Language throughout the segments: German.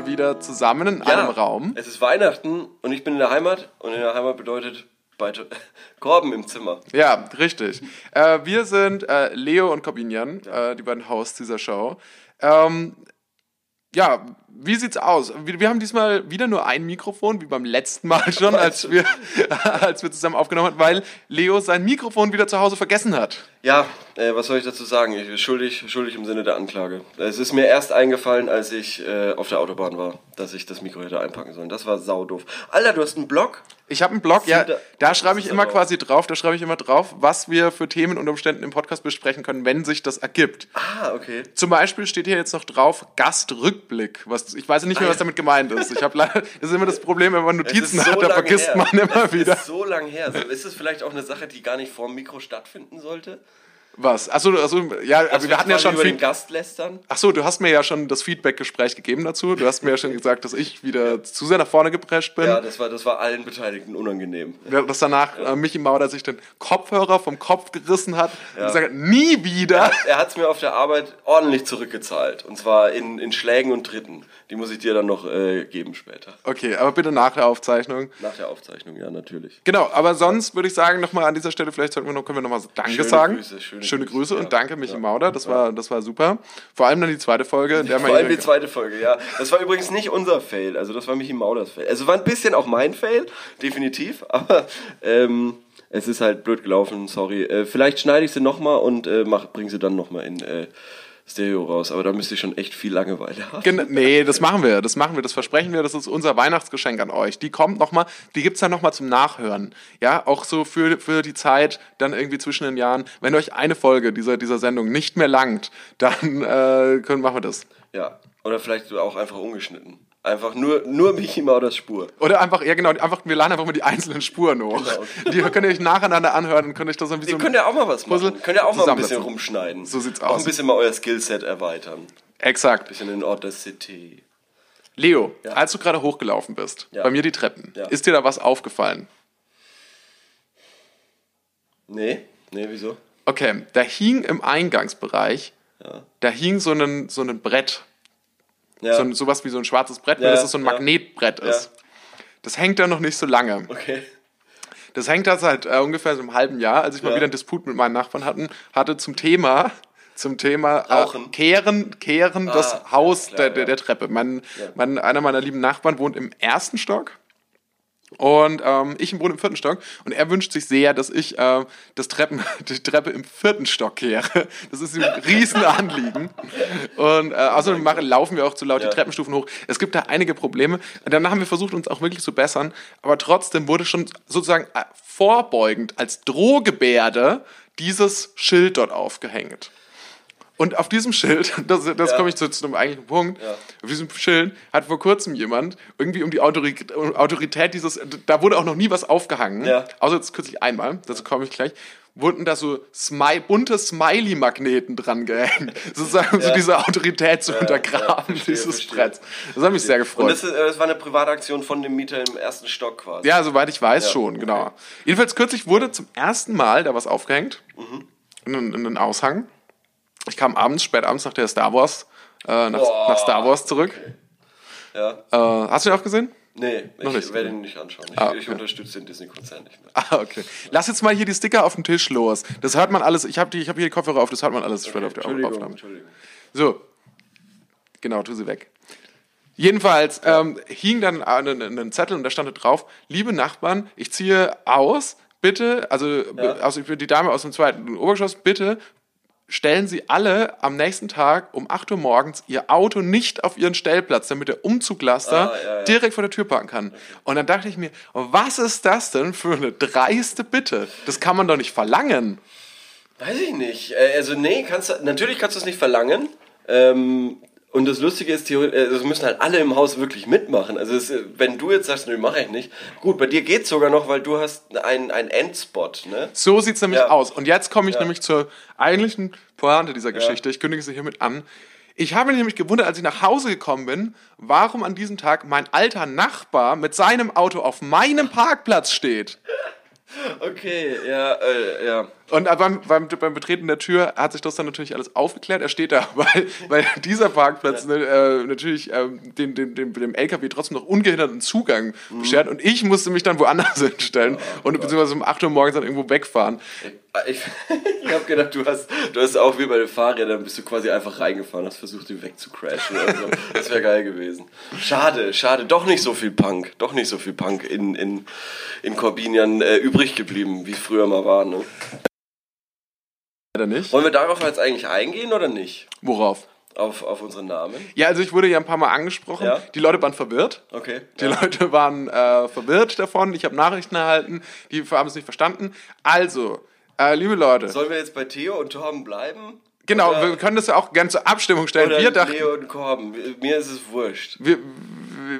mal wieder zusammen in Ja, einem Raum. Es ist Weihnachten und ich bin in der Heimat und in der Heimat bedeutet beide Korben im Zimmer. Ja, richtig. Äh, wir sind äh, Leo und Corbinian, äh, die beiden Hosts dieser Show. Ähm, ja, wie sieht's aus? Wir, wir haben diesmal wieder nur ein Mikrofon, wie beim letzten Mal schon, als wir, als wir zusammen aufgenommen haben, weil Leo sein Mikrofon wieder zu Hause vergessen hat. Ja, äh, was soll ich dazu sagen? Ich bin schuldig, schuldig im Sinne der Anklage. Es ist mir erst eingefallen, als ich äh, auf der Autobahn war, dass ich das Mikro hätte einpacken sollen. Das war saudoof. Alter, du hast einen Blog? Ich habe einen Blog, ja, Da- da schreibe ich immer quasi drauf, da schreibe ich immer drauf, was wir für Themen und Umständen im Podcast besprechen können, wenn sich das ergibt. Ah, okay. Zum Beispiel steht hier jetzt noch drauf Gastrückblick. Was, ich weiß nicht mehr, was damit gemeint ist. Ich leider, das ist immer das Problem, wenn man Notizen so hat, da vergisst her. man immer es wieder. Ist so lang her. Ist es vielleicht auch eine Sache, die gar nicht vor dem Mikro stattfinden sollte? Was? Achso, also, ja, aber wir hatten ja schon über den Feed Gast lästern. Achso, du hast mir ja schon das Feedback-Gespräch gegeben dazu. Du hast mir ja schon gesagt, dass ich wieder zu sehr nach vorne geprescht bin. Ja, das war, das war allen Beteiligten unangenehm. Dass danach äh, Michi Mauder sich den Kopfhörer vom Kopf gerissen hat und gesagt hat, nie wieder. Er hat es mir auf der Arbeit ordentlich zurückgezahlt. Und zwar in, in Schlägen und Tritten. Die muss ich dir dann noch äh, geben später. Okay, aber bitte nach der Aufzeichnung. Nach der Aufzeichnung, ja, natürlich. Genau, aber sonst würde ich sagen, nochmal an dieser Stelle, vielleicht sollten wir noch, können wir nochmal Danke Schöne sagen. Grüße, schöne schöne Grüße, Grüße ja. und danke, Michi Ja. Mauder. Das, war, das war super. Vor allem dann die zweite Folge. in Der Vor allem die zweite Folge, ja. Das war übrigens nicht unser Fail. Also das war Michi Mauders Fail. Also war ein bisschen auch mein Fail, definitiv. Aber ähm, es ist halt blöd gelaufen, sorry. Äh, vielleicht schneide ich sie nochmal und äh, mach, bring sie dann nochmal in äh, Stereo raus. Aber da müsste ich schon echt viel Langeweile haben. Gen nee, das machen wir, das machen wir, das versprechen wir, das ist unser Weihnachtsgeschenk an euch. Die kommt noch mal, die gibt's dann noch mal zum Nachhören. Ja, auch so für, für die Zeit dann irgendwie zwischen den Jahren. Wenn euch eine Folge dieser, dieser Sendung nicht mehr langt, dann äh, können, machen wir das. Ja. Oder vielleicht auch einfach ungeschnitten. Einfach nur, nur Michi Mauders Spur. Oder einfach, ja genau, einfach, wir laden einfach mal die einzelnen Spuren hoch. Die könnt ihr euch nacheinander anhören und könnt euch das ein bisschen... Ihr könnt ja auch mal was machen. Puzzle Könnt ihr auch mal ein bisschen rumschneiden. So sieht's Auch aus. ein bisschen mal euer Skillset erweitern. Exakt. bisschen in Order City. Leo, als du gerade hochgelaufen bist, Ja. bei mir die Treppen, Ja. ist dir da was aufgefallen? Nee? Nee, wieso? Okay, da hing im Eingangsbereich, da hing so ein, so ein Brett, Ja. so sowas wie so ein schwarzes Brett, Ja, nur dass es so ein ja. Magnetbrett Ja. ist. Das hängt da noch nicht so lange. okay. Das hängt da seit äh, ungefähr so einem halben Jahr, als ich mal Ja. wieder einen Disput mit meinen Nachbarn hatten, hatte zum Thema zum Thema äh. Kehren, Kehren das Ah, Haus klar, der, der, ja. der Treppe. Mein, mein, einer meiner lieben Nachbarn wohnt im ersten Stock und ähm, ich wohne im vierten Stock und er wünscht sich sehr, dass ich äh, das Treppen, die Treppe im vierten Stock kehre. Das ist ihm ein Riesenanliegen. Und äh, außerdem machen, laufen wir auch zu laut Ja. die Treppenstufen hoch. Es gibt da einige Probleme. Und dann haben wir versucht, uns auch wirklich zu bessern. Aber trotzdem wurde schon sozusagen äh, vorbeugend als Drohgebärde dieses Schild dort aufgehängt. Und auf diesem Schild, das, das Ja. komme ich zu, zu einem eigentlichen Punkt, Ja. auf diesem Schild hat vor kurzem jemand irgendwie um die Autori Autorität dieses, da wurde auch noch nie was aufgehangen, Ja. außer jetzt kürzlich einmal, dazu komme ich gleich, wurden da so Smi bunte Smiley-Magneten dran gehängt, sozusagen so Ja. diese Autorität zu ja, untergraben, verstehe, dieses. Brett. Das hat mich sehr Und gefreut. das, ist, äh, das war eine Privataktion von dem Mieter im ersten Stock quasi. Ja, soweit ich weiß Ja, schon, okay. genau. Jedenfalls kürzlich wurde zum ersten Mal da was aufgehängt. Mhm. In, in einen Aushang. Ich kam abends, spät abends nach der Star Wars, äh, nach, nach Star Wars zurück. Ja. Äh, hast du den auch gesehen? Nee, ich nicht. werde ihn nicht anschauen. Ich, Ah, okay. ich unterstütze den Disney-Konzern nicht mehr. Ah, okay. Lass jetzt mal hier die Sticker auf dem Tisch los. Das hört man alles. Ich habe hab hier die Kopfhörer auf, das hört man alles später auf der Aufnahme. Entschuldigung. So. Genau, tu sie weg. Jedenfalls ähm, hing dann ein Zettel und da stand drauf, liebe Nachbarn, ich ziehe aus, bitte, also, Ja. also die Dame aus dem zweiten Obergeschoss, bitte stellen Sie alle am nächsten Tag um 8 Uhr morgens Ihr Auto nicht auf Ihren Stellplatz, damit der Umzuglaster Ah, ja, ja. direkt vor der Tür parken kann. Und dann dachte ich mir, was ist das denn für eine dreiste Bitte? Das kann man doch nicht verlangen. Weiß ich nicht. Äh, Also nee, kannst natürlich kannst du es nicht verlangen. Ähm, und das Lustige ist, äh, das müssen halt alle im Haus wirklich mitmachen. Also es, wenn du jetzt sagst, nö, mache ich nicht. Gut, bei dir geht's sogar noch, weil du hast einen, einen Endspot, ne? So sieht's nämlich Ja. aus. Und jetzt komme ich Ja. nämlich zur eigentlichen Pointe dieser Geschichte. Ich kündige sie hiermit an. Ich habe mich nämlich gewundert, als ich nach Hause gekommen bin, warum an diesem Tag mein alter Nachbar mit seinem Auto auf meinem Parkplatz steht. Okay, ja, äh, ja. Und äh, beim, beim, beim Betreten der Tür hat sich das dann natürlich alles aufgeklärt. Er steht da, weil, weil dieser Parkplatz ne, äh, natürlich ähm, den, den, dem, dem LKW trotzdem noch ungehinderten Zugang Mhm. beschert. Und ich musste mich dann woanders hinstellen Oh und beziehungsweise um 8 Uhr morgens dann irgendwo wegfahren. Ich, ich habe gedacht, du hast, du hast auch wie bei den Fahrrädern, bist du quasi einfach reingefahren, hast versucht, ihn wegzucrashen. so. das wäre geil gewesen. Schade, schade. Doch nicht so viel Punk. Doch nicht so viel Punk in, in, in Corbinian äh, übrig geblieben, wie früher mal war. Ne? Leider nicht. Wollen wir darauf jetzt eigentlich eingehen oder nicht? Worauf? Auf, auf unsere Namen? Ja, also ich wurde ja ein paar Mal angesprochen. Ja. Die Leute waren verwirrt. Okay. Die Leute waren äh, verwirrt davon. Ich habe Nachrichten erhalten, die haben es nicht verstanden. Also, äh, liebe Leute, Sollen wir jetzt bei Theo und Torben bleiben? genau, Oder, wir können das ja auch gerne zur Abstimmung stellen. Wir dachten, Leo und Korben. Mir ist es wurscht. wir,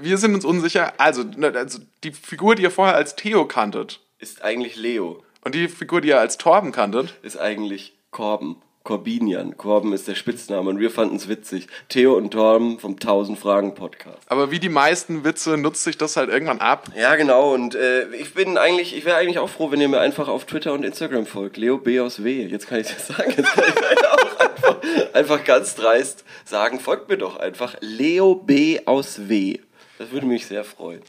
wir sind uns unsicher. Also, ne, also, die Figur, die ihr vorher als Theo kanntet Ist eigentlich Leo. und die Figur, die ihr als Torben kanntet, ist eigentlich Korben. Corbinian. Korben ist der Spitzname und wir fanden es witzig. Theo und Torben vom 1000 Fragen Podcast. aber wie die meisten Witze nutzt sich das halt irgendwann ab. Ja, genau. Und äh, ich bin eigentlich, ich wäre eigentlich auch froh, wenn ihr mir einfach auf Twitter und Instagram folgt. Leo B aus W. Jetzt kann ich es sagen. Jetzt kann ich auch einfach, einfach ganz dreist sagen, folgt mir doch einfach. Leo B aus W. Das würde mich sehr freuen.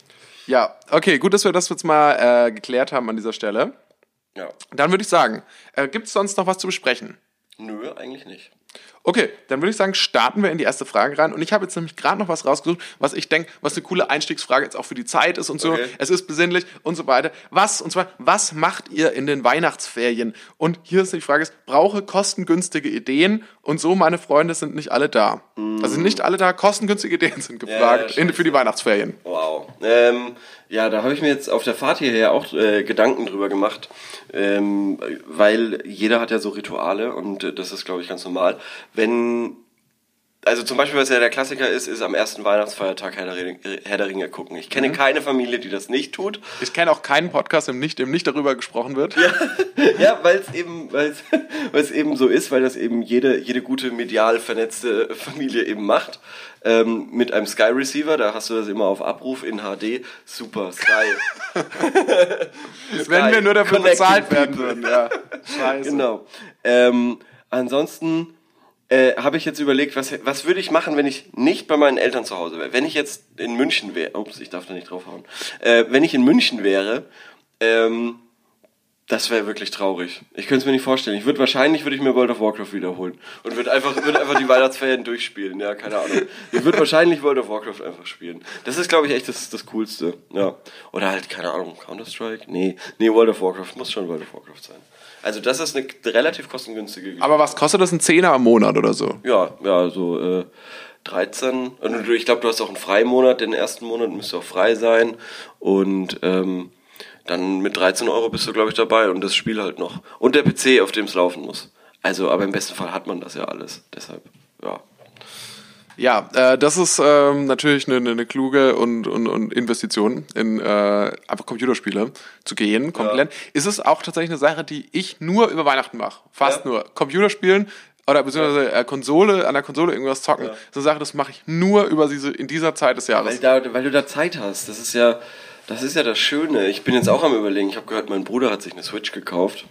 Ja, okay, gut, dass wir das jetzt mal äh, geklärt haben an dieser Stelle. Ja. Dann würde ich sagen, äh, gibt es sonst noch was zu besprechen? Nö, eigentlich nicht. Okay, dann würde ich sagen, starten wir in die erste Frage rein. Und ich habe jetzt nämlich gerade noch was rausgesucht, was ich denke, was eine coole Einstiegsfrage jetzt auch für die Zeit ist und so. Okay. Es ist besinnlich und so weiter. Was, und zwar, was macht ihr in den Weihnachtsferien? Und hier ist die Frage, ist, brauche kostengünstige Ideen und so, meine Freunde, sind nicht alle da. Also sind nicht alle da, kostengünstige Ideen sind gefragt ja, in, für die Weihnachtsferien. Wow. Ähm, ja, da habe ich mir jetzt auf der Fahrt hierher auch äh, Gedanken drüber gemacht, ähm, weil jeder hat ja so Rituale und äh, das ist, glaube ich, ganz normal. Wenn, also zum Beispiel, was ja der Klassiker ist, ist am ersten Weihnachtsfeiertag Herr der, Ringe, Herr der Ringe gucken. Ich kenne keine Familie, die das nicht tut. Ich kenne auch keinen Podcast, im nicht, im nicht darüber gesprochen wird. Ja, weil es eben, weil es eben so ist, weil das eben jede, jede gute medial vernetzte Familie eben macht. Ähm, mit einem Sky Receiver, da hast du das immer auf Abruf in HD. Super, Sky. Wenn wir nur dafür bezahlt werden würden, ja. Scheiße. Genau. Ähm, ansonsten äh, habe ich jetzt überlegt, was, was würde ich machen, wenn ich nicht bei meinen Eltern zu Hause wäre? Wenn ich jetzt in München wäre, ups, ich darf da nicht draufhauen. Äh, wenn ich in München wäre, ähm, das wäre wirklich traurig. Ich könnte es mir nicht vorstellen. Ich würde wahrscheinlich würde ich mir World of Warcraft wiederholen und würde einfach würde einfach die Weihnachtsferien durchspielen. Ja, keine Ahnung. Ich würde wahrscheinlich World of Warcraft einfach spielen. Das ist glaube ich echt das das coolste. Ja. Oder halt keine Ahnung, Counter Strike? Nee, nee, World of Warcraft muss schon World of Warcraft sein. Also das ist eine relativ kostengünstige Geschichte. Aber was kostet das? Ein Zehner im Monat oder so? Ja, ja, so äh, 13. Und du- ich glaube, du hast auch einen Freimonat. Den ersten Monat müsste auch frei sein. Und ähm, dann mit 13 Euro bist du, glaube ich, dabei. Und das Spiel halt noch. Und der PC, auf dem es laufen muss. Also, aber im besten Fall hat man das ja alles. Deshalb, ja. Ja, äh, das ist ähm, natürlich eine, eine kluge und, und, und Investition in äh, einfach Computerspiele zu gehen, komplett. Ist es auch tatsächlich eine Sache, die ich nur über Weihnachten mache. Fast Ja. nur. Computerspielen oder beziehungsweise äh, Konsole, an der Konsole irgendwas zocken. Ja. Das ist eine Sache, das mache ich nur über diese, in dieser Zeit des Weil, Jahres. da, weil du da Zeit hast. Das ist ja. Das ist ja das Schöne. Ich bin jetzt auch am überlegen. Ich habe gehört, mein Bruder hat sich eine Switch gekauft.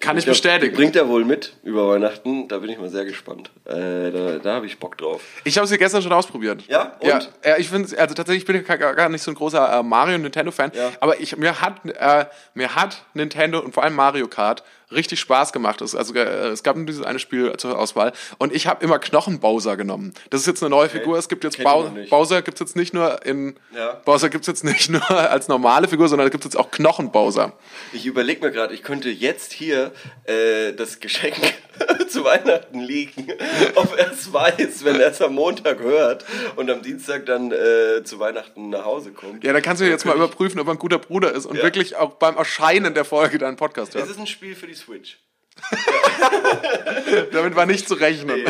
Kann ich glaub, bestätigen. die Bringt er wohl mit über Weihnachten. Da bin ich mal sehr gespannt. Äh, da da habe ich Bock drauf. Ich habe sie gestern schon ausprobiert. Ja? Und? Ja, ja ich finde, also tatsächlich, ich bin gar, gar nicht so ein großer äh, Mario- und Nintendo-Fan, Ja. aber ich, mir, hat, äh, mir hat Nintendo und vor allem Mario Kart richtig Spaß gemacht. Es, also, äh, es gab nur dieses eine Spiel zur Auswahl und ich habe immer Knochen Bowser genommen. Das ist jetzt eine neue Figur. Es gibt jetzt nicht. Bowser gibt's jetzt nicht nur in Ja. Bowser gibt's jetzt nicht nur als normale Figur, sondern gibt's jetzt auch Knochen Bowser. Ich überlege mir gerade, ich könnte jetzt hier äh, das Geschenk zu Weihnachten liegen, ob er es weiß, wenn er es am Montag hört und am Dienstag dann äh, zu Weihnachten nach Hause kommt. Ja, dann kannst du jetzt mal überprüfen, ob er ein guter Bruder ist und Ja. wirklich auch beim Erscheinen der Folge deinen Podcast Es hört. ist ein Spiel für die Switch. Damit war nicht zu rechnen.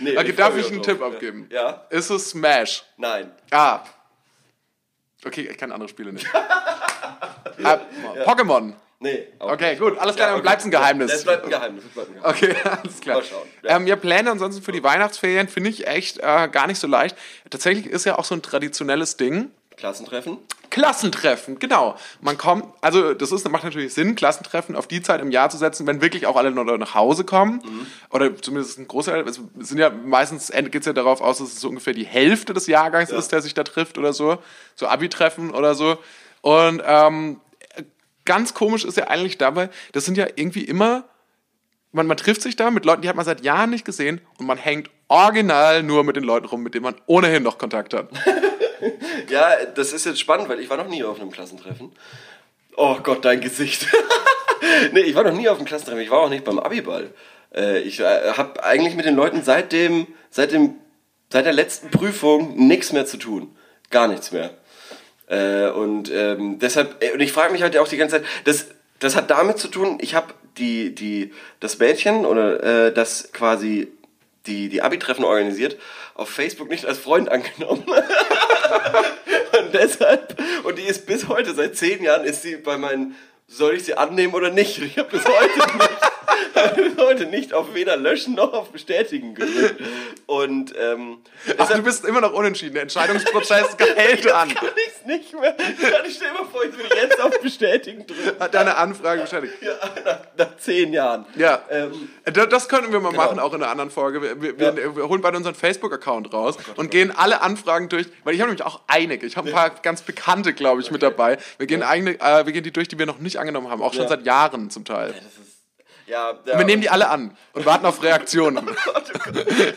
Nee, Okay, ich darf ich einen drauf. Tipp abgeben? Ja? Ist es Smash? Nein. Ah. Okay, ich kann andere Spiele nicht. ah, Pokémon. Nee. Okay, gut, alles klar, dann bleibt's ein Geheimnis. Es bleibt ein Geheimnis. Es bleibt ein Geheimnis. Okay, alles klar. Mal schauen, ja. Ähm, ja, Pläne ansonsten für die Weihnachtsferien finde ich echt äh, gar nicht so leicht. Tatsächlich ist ja auch so ein traditionelles Ding. Klassentreffen? Klassentreffen, genau. Man kommt, also das ist, macht natürlich Sinn, Klassentreffen auf die Zeit im Jahr zu setzen, wenn wirklich auch alle noch nach Hause kommen. Mhm. Oder zumindest ein Großteil. Es sind ja meistens geht es ja darauf aus, dass es so ungefähr die Hälfte des Jahrgangs ja. ist, der sich da trifft oder so. So Abi-Treffen oder so. Und ähm, ganz komisch ist ja eigentlich dabei, das sind ja irgendwie immer man, man trifft sich da mit Leuten, die hat man seit Jahren nicht gesehen und man hängt original nur mit den Leuten rum, mit denen man ohnehin noch Kontakt hat. ja, das ist jetzt spannend, weil ich war noch nie auf einem Klassentreffen. Oh Gott, dein Gesicht. nee, ich war noch nie auf einem Klassentreffen. Ich war auch nicht beim Abiball. Äh, ich äh, habe eigentlich mit den Leuten seit dem, seit dem, seit der letzten Prüfung nichts mehr zu tun. Gar nichts mehr. Äh, und ähm, deshalb, und ich frage mich halt auch die ganze Zeit, das, das hat damit zu tun, ich habe die, die, das Mädchen oder das quasi die, die Abi-Treffen organisiert, auf Facebook nicht als Freund angenommen. und deshalb, und die ist bis heute, seit zehn Jahren, ist sie bei meinen, soll ich sie annehmen oder nicht? Ich habe bis heute nicht bis heute nicht auf weder löschen noch auf bestätigen gedrückt. Und ähm, Ach, du bist immer noch unentschieden. Der Entscheidungsprozess hält an. Kann ich nicht mehr. Ich stell mir vor, ich würde jetzt auf bestätigen drücken. Hat deine Anfrage bestätigt? Ja, nach, nach zehn Jahren. Ja. Ähm, das könnten wir mal genau. machen, auch in einer anderen Folge. Wir, wir, ja. wir holen beide unseren Facebook-Account raus oh Gott, und oh gehen alle Anfragen durch, weil ich habe nämlich auch einige. Ich habe ein paar ganz bekannte, glaube ich, okay. mit dabei. Wir gehen, ja. eigene, äh, wir gehen die durch, die wir noch nicht angenommen haben, auch schon seit Jahren zum Teil. Ja, das ist ja, ja. wir nehmen die alle an und warten auf Reaktionen.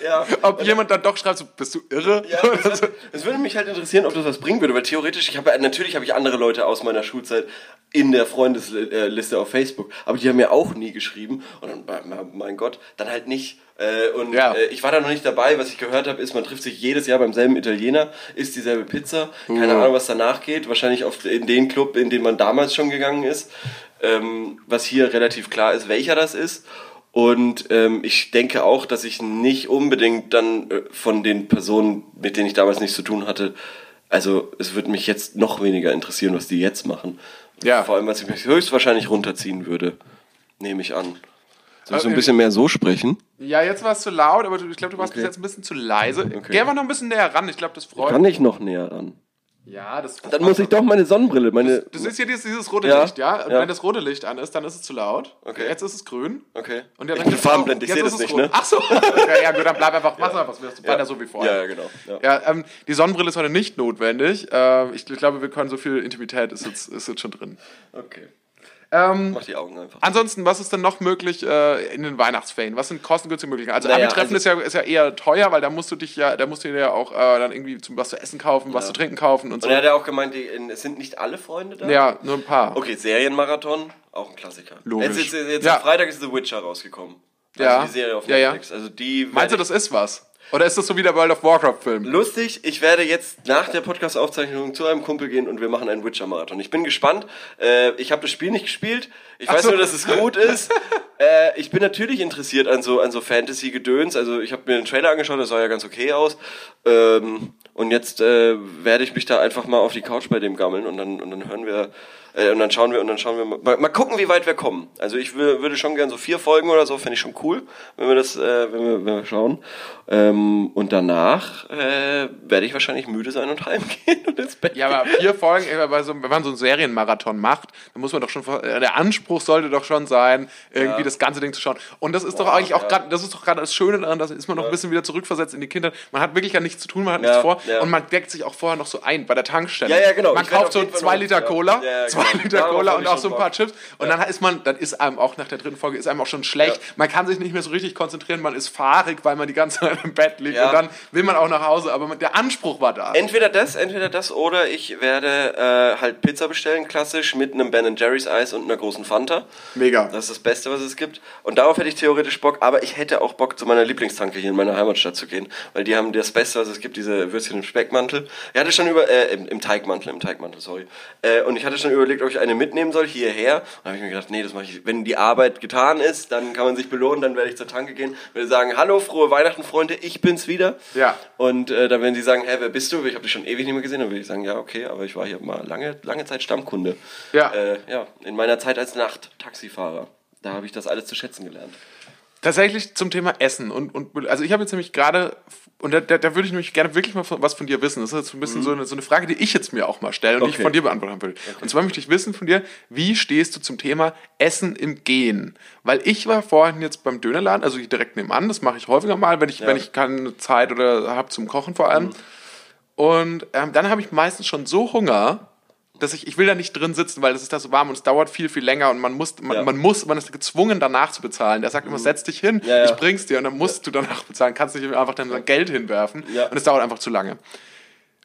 ja. Ob jemand dann doch schreibt, so, bist du irre? Ja, es, es würde mich halt interessieren, ob das was bringen würde, weil theoretisch, ich habe natürlich habe ich andere Leute aus meiner Schulzeit in der Freundesliste auf Facebook, aber die haben mir auch nie geschrieben und dann, mein Gott, dann halt nicht. Äh, und ja. äh, ich war da noch nicht dabei. Was ich gehört habe, ist, man trifft sich jedes Jahr beim selben Italiener, isst dieselbe Pizza. Keine mhm. Ahnung, was danach geht. Wahrscheinlich auf, in den Club, in den man damals schon gegangen ist ähm, was hier relativ klar ist, welcher das ist. Und ähm, ich denke auch, dass ich nicht unbedingt dann äh, von den Personen, mit denen ich damals nichts zu tun hatte, also es würde mich jetzt noch weniger interessieren, was die jetzt machen. Ja. Vor allem, was ich mich höchstwahrscheinlich runterziehen würde, nehme ich an. Soll ich so ein bisschen mehr so sprechen? Ja, jetzt war es zu laut, aber ich glaube, du warst okay. bis jetzt ein bisschen zu leise. Okay. Geh mal noch ein bisschen näher ran, ich glaube, das freut Kann ich noch näher ran? Ja, das. Dann muss ich doch meine Sonnenbrille. Meine das, das ist hier dieses, dieses rote ja, Licht, ja? ja? Wenn das rote Licht an ist, dann ist es zu laut. Okay. Jetzt ist es grün. Okay. Und der ich bin farbenblind, ich sehe das nicht, ne? Ach so. okay, ja, gut, dann bleib einfach, mach ja. einfach ja. weiter so wie vorher. Ja, ja genau. Ja, ja ähm, die Sonnenbrille ist heute nicht notwendig. Äh, ich, ich, glaube, wir können so viel Intimität ist jetzt, ist jetzt schon drin. Okay. Ähm, Mach die Augen einfach. Ansonsten, was ist denn noch möglich äh, in den Weihnachtsferien? Was sind kostengünstige Möglichkeiten? Also naja, Abi-Treffen also, ist, ja, ist ja eher teuer, weil da musst du dich ja, da musst du dir ja auch äh, dann irgendwie zum was zu essen kaufen, ja. was zu trinken kaufen und, und so. Und er hat ja auch gemeint, die, es sind nicht alle Freunde da? Ja, nur ein paar. Okay, Serienmarathon, auch ein Klassiker. Logisch. Jetzt, jetzt, jetzt ja. am Freitag ist The Witcher rausgekommen. Also ja. die Serie auf Netflix. Ja, ja. Also die Meinst du, das ist was? Oder ist das so wie der World of Warcraft-Film? Lustig, ich werde jetzt nach der Podcast-Aufzeichnung zu einem Kumpel gehen und wir machen einen Witcher-Marathon. Ich bin gespannt. Äh, ich habe das Spiel nicht gespielt. Ich Ach weiß so. nur, dass es gut ist. äh, ich bin natürlich interessiert an so, an so Fantasy-Gedöns. Also ich habe mir den Trailer angeschaut, das sah ja ganz okay aus. Ähm, und jetzt äh, werde ich mich da einfach mal auf die Couch bei dem gammeln und dann, und dann hören wir äh, und dann schauen wir und dann schauen wir mal, mal gucken, wie weit wir kommen. Also ich würde schon gern so vier Folgen oder so, fände ich schon cool, wenn wir das, äh, wenn, wir, wenn wir schauen. Ähm, und danach äh, werde ich wahrscheinlich müde sein und heimgehen und ins Bett. Ja, aber vier Folgen, bei so, wenn man so einen Serienmarathon macht, dann muss man doch schon, äh, der Anspruch sollte doch schon sein, irgendwie ja. das ganze Ding zu schauen. Und das ist Boah, doch eigentlich auch ja. gerade, das ist doch gerade das Schöne daran, dass ist man noch ja. ein bisschen wieder zurückversetzt in die Kindheit. Man hat wirklich ja nichts zu tun, man hat nichts vor und man deckt sich auch vorher noch so ein bei der Tankstelle. Ja, ja, genau. Man ich kauft so zwei Liter Cola, zwei Liter Cola und auch so ein paar Chips. Und dann ist man, dann ist einem auch nach der dritten Folge ist einem auch schon schlecht. Man kann sich nicht mehr so richtig konzentrieren, man ist fahrig, weil man die ganze Zeit im Bett liegt. Und dann will man auch nach Hause, aber der Anspruch war da. Entweder das, entweder das oder ich werde äh, halt Pizza bestellen, klassisch, mit einem Ben Jerry's Eis und einer großen Fanta. Mega. Das ist das Beste, was es gibt. Und darauf hätte ich theoretisch Bock, aber ich hätte auch Bock, zu meiner Lieblingstanke hier in meiner Heimatstadt zu gehen, weil die haben das Beste, was es gibt, diese Würstchen im Speckmantel. Ich hatte schon über, äh, im, im Teigmantel, im Teigmantel, sorry. Äh, und ich hatte schon überlegt, ob ich eine mitnehmen soll, hierher. Und habe ich mir gedacht, nee, das mache ich, wenn die Arbeit getan ist, dann kann man sich belohnen, dann werde ich zur Tanke gehen, werde sagen, hallo, frohe Weihnachten, Freunde, ich bin's wieder. Ja. Und äh, dann werden sie sagen, hä, wer bist du? Ich habe dich schon ewig nicht mehr gesehen. Dann würde ich sagen, ja, okay, aber ich war hier mal lange, lange Zeit Stammkunde. Ja. Äh, ja, in meiner Zeit als Nacht-Taxifahrer. Da habe ich das alles zu schätzen gelernt. Tatsächlich zum Thema Essen und, und also ich habe jetzt nämlich gerade und da, da, da würde ich nämlich gerne wirklich mal von, was von dir wissen. Das ist jetzt so ein bisschen so, eine, so eine Frage, die ich jetzt mir auch mal stelle und die ich Okay. von dir beantworten will. Und zwar möchte ich wissen von dir, wie stehst du zum Thema Essen im Gehen? Weil ich war vorhin jetzt beim Dönerladen, also direkt nebenan, das mache ich häufiger mal, wenn ich, wenn ich keine Zeit oder habe zum Kochen vor allem. Und ähm, dann habe ich meistens schon so Hunger, dass ich, ich will da nicht drin sitzen, weil es ist da so warm und es dauert viel, viel länger und man muss, man, Ja. man muss, man ist gezwungen danach zu bezahlen. Der sagt immer, setz dich hin, Ja, ja. ich bring's dir und dann musst du danach bezahlen, kannst nicht einfach dann Geld hinwerfen und es dauert einfach zu lange.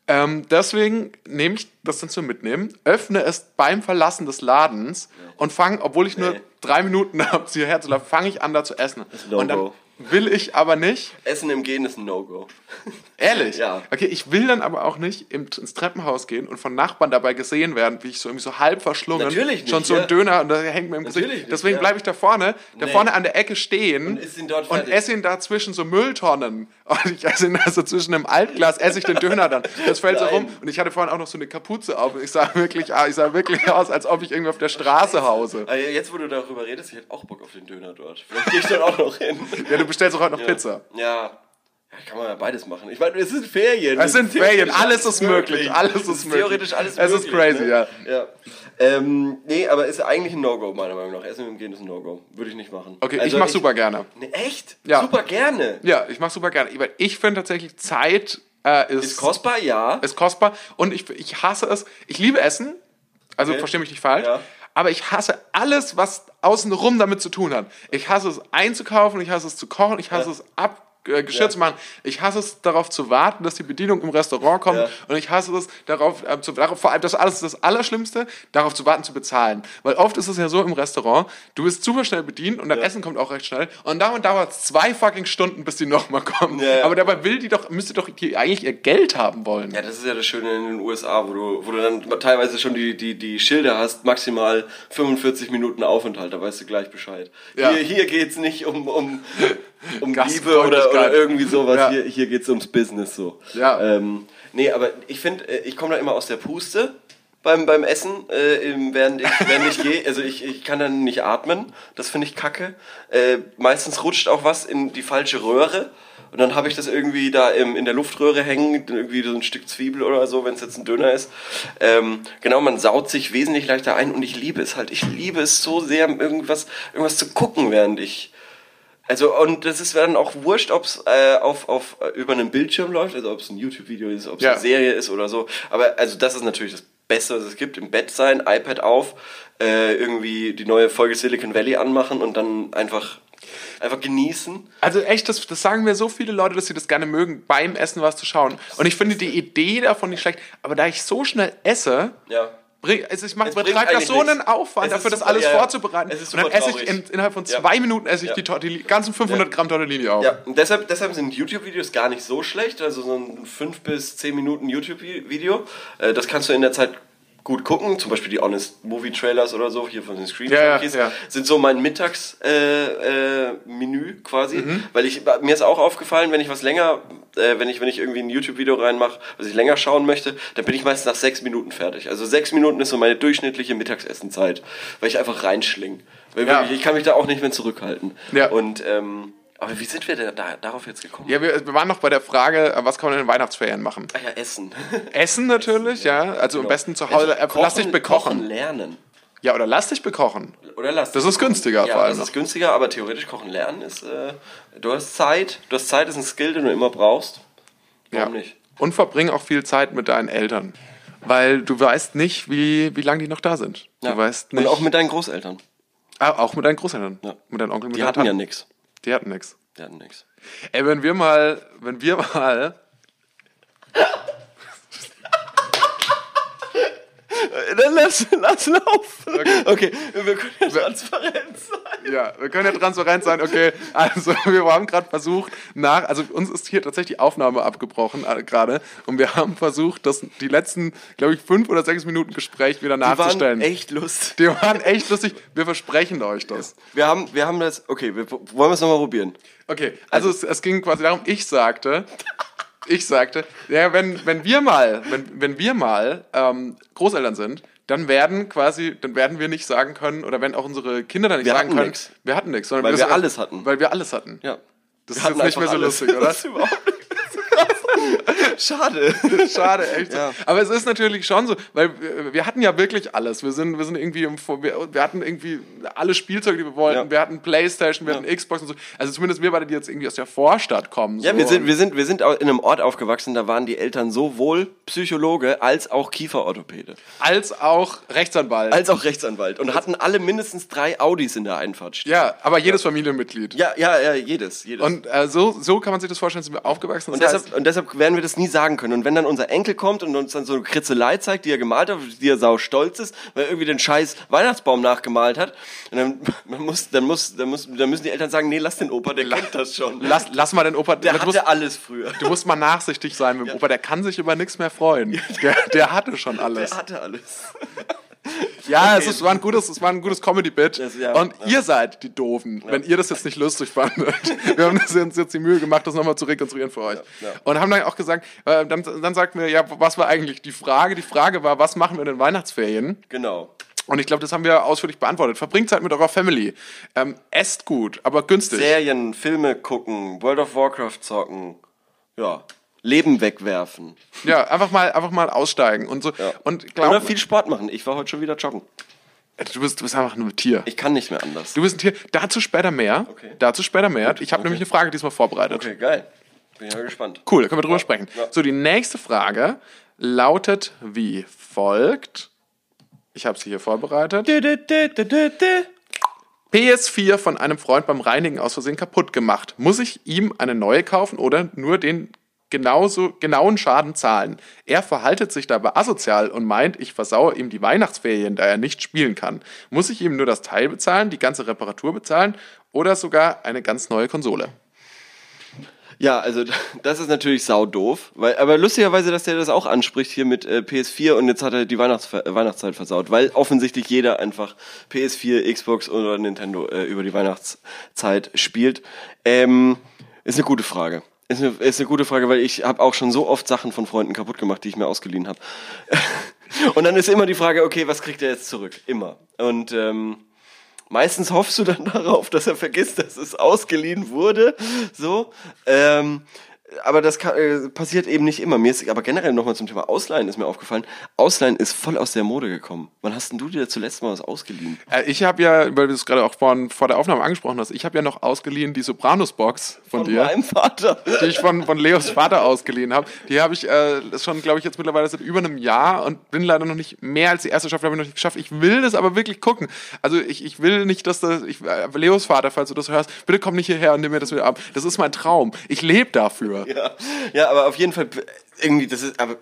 Ähm, deswegen nehme ich das dann zum Mitnehmen, öffne es beim Verlassen des Ladens und fange, obwohl ich nur Nee. drei Minuten habe, hierher zu laufen, fange ich an, da zu essen. No Und dann. Will ich aber nicht, Essen im Gehen ist ein No-Go. Ehrlich? Ja. Okay, ich will dann aber auch nicht ins Treppenhaus gehen und von Nachbarn dabei gesehen werden, wie ich so irgendwie so halb verschlungen Natürlich nicht, schon so ein ja. Döner und da hängt mir im Natürlich Gesicht. nicht, Deswegen ja. bleibe ich da vorne, da Nee. vorne an der Ecke stehen Und isst ihn dort und fertig. esse ihn da zwischen so Mülltonnen. Und ich esse ihn also zwischen einem Altglas, esse ich den Döner dann. Das fällt so Nein. rum und ich hatte vorhin auch noch so eine Kapuze auf und ich sah wirklich, ah, ich sah wirklich aus, als ob ich irgendwie auf der Straße hause. Ah, Jetzt, wo du darüber redest, ich hätte auch Bock auf den Döner dort. Vielleicht gehe ich dann auch noch hin. Ja, du bestellst auch heute noch Pizza. Ja. Ja, kann man ja beides machen. Ich meine, es sind Ferien. Es sind Ferien, alles ist möglich, alles ist möglich. Theoretisch alles Es möglich. ist crazy, ne? ja. ja. Ähm, nee, aber ist eigentlich ein No-Go, meiner Meinung nach. Essen im Gehen ist ein No-Go. Würde ich nicht machen. Okay, ich Also mach super gerne. Nee, echt? Ja. Super gerne. Ja, ich mache super gerne. Ich finde tatsächlich, Zeit äh, ist, Ist kostbar, ja. ist kostbar und ich, ich hasse es. Ich liebe Essen, also Okay. verstehe mich nicht falsch, Ja. Aber ich hasse alles, was außenrum damit zu tun hat. Ich hasse es einzukaufen, ich hasse es zu kochen, ich hasse Ja. es ab äh, Geschirr Ja. zu machen. Ich hasse es darauf zu warten, dass die Bedienung im Restaurant kommt Ja. und ich hasse es darauf, äh, zu, darauf vor allem das alles das Allerschlimmste, darauf zu warten zu bezahlen. Weil oft ist es ja so im Restaurant, du bist super schnell bedient und dein Essen kommt auch recht schnell und dauert dauert es zwei fucking Stunden, bis die nochmal kommen. Ja, ja. Aber dabei will die doch, müsste doch die eigentlich ihr Geld haben wollen. Ja, das ist ja das Schöne in den USA, wo du, wo du dann teilweise schon die, die, die Schilder hast, maximal 45 Minuten Aufenthalt, da weißt du gleich Bescheid. Ja. Hier, hier geht's nicht um, um, um Liebe oder, oder irgendwie sowas, Ja. hier, hier geht's ums Business so. Ja. Ähm, nee, aber ich finde, äh, ich komme da immer aus der Puste beim, beim Essen, äh, während ich, während ich gehe. Also ich, ich kann dann nicht atmen, das finde ich kacke. Äh, meistens rutscht auch was in die falsche Röhre. Und dann habe ich das irgendwie da im, in der Luftröhre hängen, irgendwie so ein Stück Zwiebel oder so, wenn es jetzt ein Döner ist. Ähm, genau, man saut sich wesentlich leichter ein und ich liebe es halt. Ich liebe es so sehr, irgendwas, irgendwas zu gucken, während ich also, und das ist dann auch wurscht, ob es äh, auf, auf, äh, über einen Bildschirm läuft, also ob es ein YouTube-Video ist, ob es Ja. eine Serie ist oder so. Aber also das ist natürlich das Beste, was es gibt. Im Bett sein, iPad auf, äh, irgendwie die neue Folge Silicon Valley anmachen und dann einfach, einfach genießen. Also echt, das, das sagen mir so viele Leute, dass sie das gerne mögen, beim Essen was zu schauen. Und ich finde die Idee davon nicht schlecht, aber da ich so schnell esse, Ja. Also ich mache Es bringt betreibe da eigentlich so einen nichts. Aufwand Es dafür, das super- alles ja, ja. vorzubereiten. Und dann esse ich in, innerhalb von Ja. zwei Minuten esse ich Ja. die, Tor- die ganzen 500 Gramm Tortellini auf. Ja, und deshalb, deshalb sind YouTube-Videos gar nicht so schlecht. Also so ein 5 bis 10 Minuten YouTube-Video. Äh, das kannst du in der Zeit gut gucken. Zum Beispiel die Honest Movie Trailers oder so, hier von den Screen Ja, ja, Junkies, ja. sind so mein Mittagsmenü äh, äh, quasi. Mhm. Weil ich, mir ist auch aufgefallen, wenn ich was länger, äh, wenn ich, wenn ich irgendwie ein YouTube-Video reinmache, was ich länger schauen möchte, dann bin ich meistens nach sechs Minuten fertig. Also sechs Minuten ist so meine durchschnittliche Mittagsessenzeit, weil ich einfach reinschling. Weil Ja. wirklich, ich kann mich da auch nicht mehr zurückhalten. Ja. Und ähm, aber wie sind wir denn da, darauf jetzt gekommen? Ja, wir, wir waren noch bei der Frage, äh, was kann man in den Weihnachtsferien machen? Ah ja, Essen. Essen natürlich, ja. Also am besten zu Hause, äh, lass dich bekochen. Kochen lernen. Ja, oder lass dich bekochen. Oder lass Das ist günstiger ja, vor allem. das ist günstiger, aber theoretisch kochen lernen ist, äh, du hast Zeit, du hast Zeit ist ein Skill, den du immer brauchst. Warum ja. nicht? Und verbring auch viel Zeit mit deinen Eltern. Weil du weißt nicht, wie, wie lange die noch da sind. Du Ja. weißt nicht. Und auch mit deinen Großeltern. Ah, auch mit deinen Großeltern. Ja. Mit deinen Onkeln, mit Die deinen hatten ja Tanten. nichts. Die hatten nichts. Die hatten nichts. Ey, wenn wir mal, wenn wir mal. Dann lass, lass laufen. Okay. wir können ja transparent sein. Ja, wir können ja transparent sein, okay. Also, wir haben gerade versucht, nach, also uns ist hier tatsächlich die Aufnahme abgebrochen äh, gerade und wir haben versucht, das, die letzten, glaube ich, fünf oder sechs Minuten Gespräch wieder Die waren nachzustellen. echt lustig. Die waren echt lustig. Wir versprechen euch das. Wir haben, wir haben das, okay, wir, wollen wir es nochmal probieren? Okay, also es, es ging quasi darum, ich sagte, ich sagte, ja, wenn, wenn wir mal, wenn, wenn wir mal ähm, Großeltern sind, dann werden quasi, dann werden wir nicht sagen können, oder wenn auch unsere Kinder dann nicht Wir sagen können, nix. wir hatten nichts. sondern Weil wir alles hatten. Weil wir alles hatten. Ja. Das Wir ist jetzt nicht mehr so alles. lustig, oder? Das ist überhaupt nicht. Schade. Schade, echt. Ja. Aber es ist natürlich schon so, weil wir, hatten ja wirklich alles. Wir sind, wir sind irgendwie, im, wir, hatten irgendwie alle Spielzeuge, die wir wollten. Ja. Wir hatten Playstation, wir Ja. hatten Xbox und so. Also zumindest wir beide, die jetzt irgendwie aus der Vorstadt kommen. Ja, so. wir sind, wir sind, wir sind in einem Ort aufgewachsen, da waren die Eltern sowohl Psychologe als auch Kieferorthopäde. als auch Rechtsanwalt. Als auch Rechtsanwalt. Und hatten alle mindestens drei Audis in der Einfahrt stehen. ja, aber jedes Familienmitglied. Ja, ja, ja, jedes, jedes. Und äh, so, so kann man sich das vorstellen, sind wir aufgewachsen. Und deshalb, heißt, und deshalb werden wir das nie sagen können. Und wenn dann unser Enkel kommt und uns dann so eine Kritzelei zeigt, die er gemalt hat, die er sau stolz ist, weil er irgendwie den scheiß Weihnachtsbaum nachgemalt hat, dann, muss, dann, muss, dann, muss, dann müssen die Eltern sagen, nee, lass den Opa, der kennt das schon. lass, lass mal den Opa. Der du, musst, hatte alles früher. du musst mal nachsichtig sein mit dem Opa, der kann sich über nichts mehr freuen. Der, der hatte schon alles. Der hatte alles. Ja, es, ist, war ein gutes, es war ein gutes Comedy-Bit. Ja, und ja. ihr seid die Doofen, wenn ihr das jetzt nicht lustig fandet. Wir haben uns jetzt die Mühe gemacht, das nochmal zu rekonstruieren für euch. ja. Und haben dann auch gesagt, äh, dann, dann sagten wir, ja, was war eigentlich die Frage? Die Frage war, was machen wir in den Weihnachtsferien? Genau. Und ich glaube, das haben wir ausführlich beantwortet. Verbringt Zeit mit eurer Family. Ähm, esst gut, aber günstig. Serien, Filme gucken, World of Warcraft zocken, ja, Leben wegwerfen. Ja, einfach mal, einfach mal aussteigen und so. Ja. Und glaub, Oder viel Sport machen. Ich war heute schon wieder joggen. du bist, du bist einfach nur ein Tier. Ich kann nicht mehr anders. Du bist ein Tier. Dazu später mehr. Okay. Dazu später mehr. Ich habe nämlich eine Frage diesmal vorbereitet. Okay, geil. Bin ja gespannt. Cool, da können wir drüber sprechen. Ja. So, die nächste Frage lautet wie folgt. Ich habe sie hier vorbereitet. PS4 von einem Freund beim Reinigen aus Versehen kaputt gemacht. Muss ich ihm eine neue kaufen oder nur den genauso, genauen Schaden zahlen? Er verhaltet sich dabei asozial und meint, ich versaue ihm die Weihnachtsferien, da er nicht spielen kann. Muss ich ihm nur das Teil bezahlen, die ganze Reparatur bezahlen oder sogar eine ganz neue Konsole? Ja, also das ist natürlich sau doof, weil aber lustigerweise, dass der das auch anspricht hier mit äh, PS4 und jetzt hat er die Weihnachts Weihnachtszeit versaut, weil offensichtlich jeder einfach PS4, Xbox oder Nintendo äh, über die Weihnachtszeit spielt. Ähm, ist eine gute Frage. Ist eine, ist eine gute Frage, weil ich habe auch schon so oft Sachen von Freunden kaputt gemacht, die ich mir ausgeliehen habe. und dann ist immer die Frage, okay, was kriegt er jetzt zurück? Immer. Und ähm, Meistens hoffst du dann darauf, dass er vergisst, dass es ausgeliehen wurde. So. Ähm, aber das kann, äh, passiert eben nicht immer. Mir ist aber generell nochmal zum Thema Ausleihen ist mir aufgefallen. Ausleihen ist voll aus der Mode gekommen. Wann hast denn du dir zuletzt mal was ausgeliehen? Äh, Ich habe ja, weil du es gerade auch vor, vor der Aufnahme angesprochen hast, ich habe ja noch ausgeliehen die Sopranos-Box von, dir, meinem Vater. die ich von, von Leos Vater ausgeliehen habe. Die habe ich äh, schon, glaube ich, jetzt mittlerweile seit über einem Jahr und bin leider noch nicht mehr als die erste Staffel habe ich noch nicht geschafft. Ich will das aber wirklich gucken. Also ich, ich will nicht, dass das, ich, äh, Leos Vater, falls du das hörst, bitte komm nicht hierher und nimm mir das wieder ab. Das ist mein Traum. Ich lebe dafür. Ja, ja, aber auf jeden Fall irgendwie, das ist, aber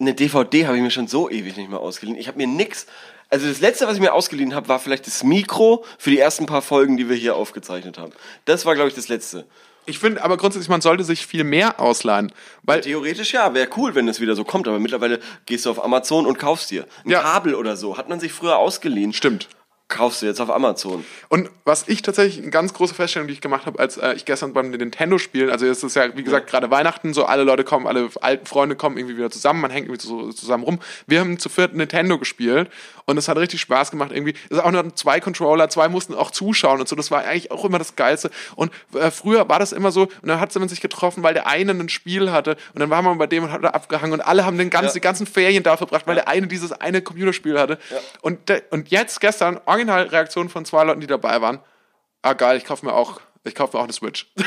eine DVD habe ich mir schon so ewig nicht mehr ausgeliehen. Ich habe mir nix. Also das letzte, was ich mir ausgeliehen habe, war vielleicht das Mikro für die ersten paar Folgen, die wir hier aufgezeichnet haben. Das war, glaube ich, das letzte. Ich finde aber grundsätzlich, man sollte sich viel mehr ausleihen. Weil Theoretisch ja, wäre cool, wenn es wieder so kommt, aber mittlerweile gehst du auf Amazon und kaufst dir. Ein Ja. Kabel oder so, hat man sich früher ausgeliehen. Stimmt. Kaufst du jetzt auf Amazon. Und was ich tatsächlich, eine ganz große Feststellung, die ich gemacht habe, als äh, ich gestern beim Nintendo-Spielen, also es ist ja, wie gesagt, gerade Weihnachten, so alle Leute kommen, alle alten Freunde kommen irgendwie wieder zusammen, man hängt irgendwie so zusammen rum. Wir haben zu viert Nintendo gespielt und es hat richtig Spaß gemacht irgendwie. Es ist auch nur zwei Controller, zwei mussten auch zuschauen und so, das war eigentlich auch immer das Geilste. Und äh, früher war das immer so, und dann hat man sich getroffen, weil der eine ein Spiel hatte und dann war man bei dem und hat da abgehangen und alle haben den ganzen, Ja. die ganzen Ferien da verbracht, weil der eine dieses eine Computerspiel hatte. Und, de, und jetzt, gestern, Originalreaktion von zwei Leuten, die dabei waren, ah geil, ich kaufe mir auch, ich kaufe mir auch eine Switch.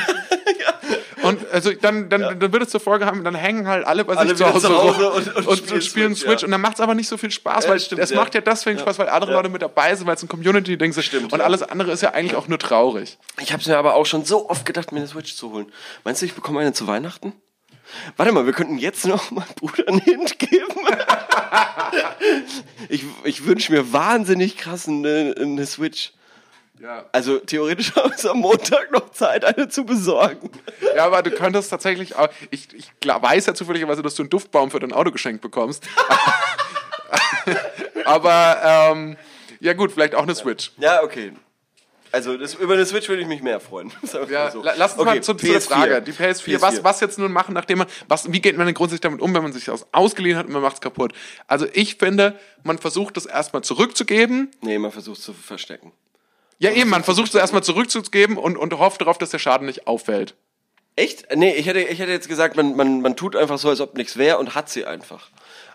Und also dann, dann, dann wird es zur Folge haben, dann hängen halt alle bei Alle sich zu Hause, zu Hause und- und und, spielen spielen Switch, Switch. ja. Und dann macht es aber nicht so viel Spaß, Ja, weil stimmt, es ja. macht ja deswegen Spaß, weil andere Ja. Leute mit dabei sind, weil es ein Community-Ding ist. Stimmt, und ja. alles andere ist ja eigentlich auch nur traurig. Ich habe mir aber auch schon so oft gedacht, mir eine Switch zu holen. Meinst du, ich bekomme eine zu Weihnachten? Warte mal, wir könnten jetzt noch meinem Bruder einen Hint geben. ich ich wünsche mir wahnsinnig krass eine, eine Switch. Ja. Also theoretisch haben wir am Montag noch Zeit, eine zu besorgen. Ja, aber du könntest tatsächlich auch, ich, ich weiß ja zufälligerweise, dass du einen Duftbaum für dein Auto geschenkt bekommst. aber, ähm, ja gut, vielleicht auch eine Switch. Ja, okay. Also das, über eine Switch würde ich mich mehr freuen. Ja, so. la- Lass uns Okay, mal zu, zu der PS4. Frage. Die PS4, Was, was jetzt nun machen, nachdem man, was, wie geht man denn grundsätzlich damit um, wenn man sich das ausgeliehen hat und man macht es kaputt? Also ich finde, man versucht es erstmal zurückzugeben. Nee, man versucht es zu verstecken. Ja, eben, man versucht es erstmal zurückzugeben und, und hofft darauf, dass der Schaden nicht auffällt. Echt? Nee, ich hätte, ich hätte jetzt gesagt, man, man, man tut einfach so, als ob nichts wäre und hat sie einfach.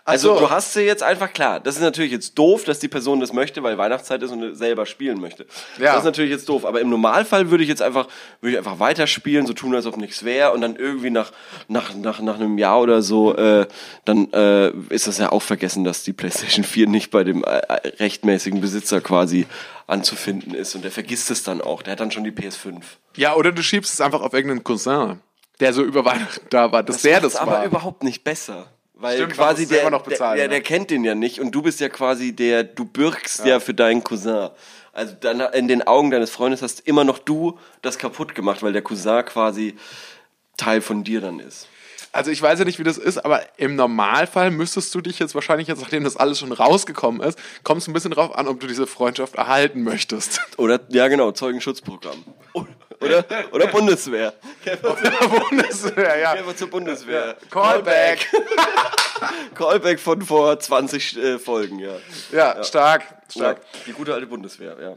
Also so. du hast sie jetzt einfach klar. Das ist natürlich jetzt doof, dass die Person das möchte, weil Weihnachtszeit ist und selber spielen möchte. Ja. Das ist natürlich jetzt doof. Aber im Normalfall würde ich jetzt einfach, würde ich einfach weiterspielen, so tun, als ob nichts wäre und dann irgendwie nach, nach, nach, nach einem Jahr oder so, äh, dann äh, ist das ja auch vergessen, dass die PlayStation 4 nicht bei dem äh, äh, rechtmäßigen Besitzer quasi anzufinden ist und der vergisst es dann auch. Der hat dann schon die PS5. Ja, oder du schiebst es einfach auf irgendeinen Cousin, der so über Weihnachten da war, dass der das war. aber überhaupt nicht besser. Weil Stimmt, quasi der, bezahlen, der, ja. der, der kennt den ja nicht und du bist ja quasi der, du bürgst ja, für deinen Cousin. Also dann in den Augen deines Freundes hast immer noch du das kaputt gemacht, weil der Cousin quasi Teil von dir dann ist. Also ich weiß ja nicht, wie das ist, aber im Normalfall müsstest du dich jetzt wahrscheinlich, jetzt nachdem das alles schon rausgekommen ist, kommst ein bisschen drauf an, ob du diese Freundschaft erhalten möchtest. Oder, ja genau, Zeugenschutzprogramm. Oder, oder Bundeswehr. Bundeswehr, ja. Wir zur Bundeswehr. Callback. Callback von vor 20 äh, Folgen, ja. Ja, stark, stark. Ja, die gute alte Bundeswehr, ja.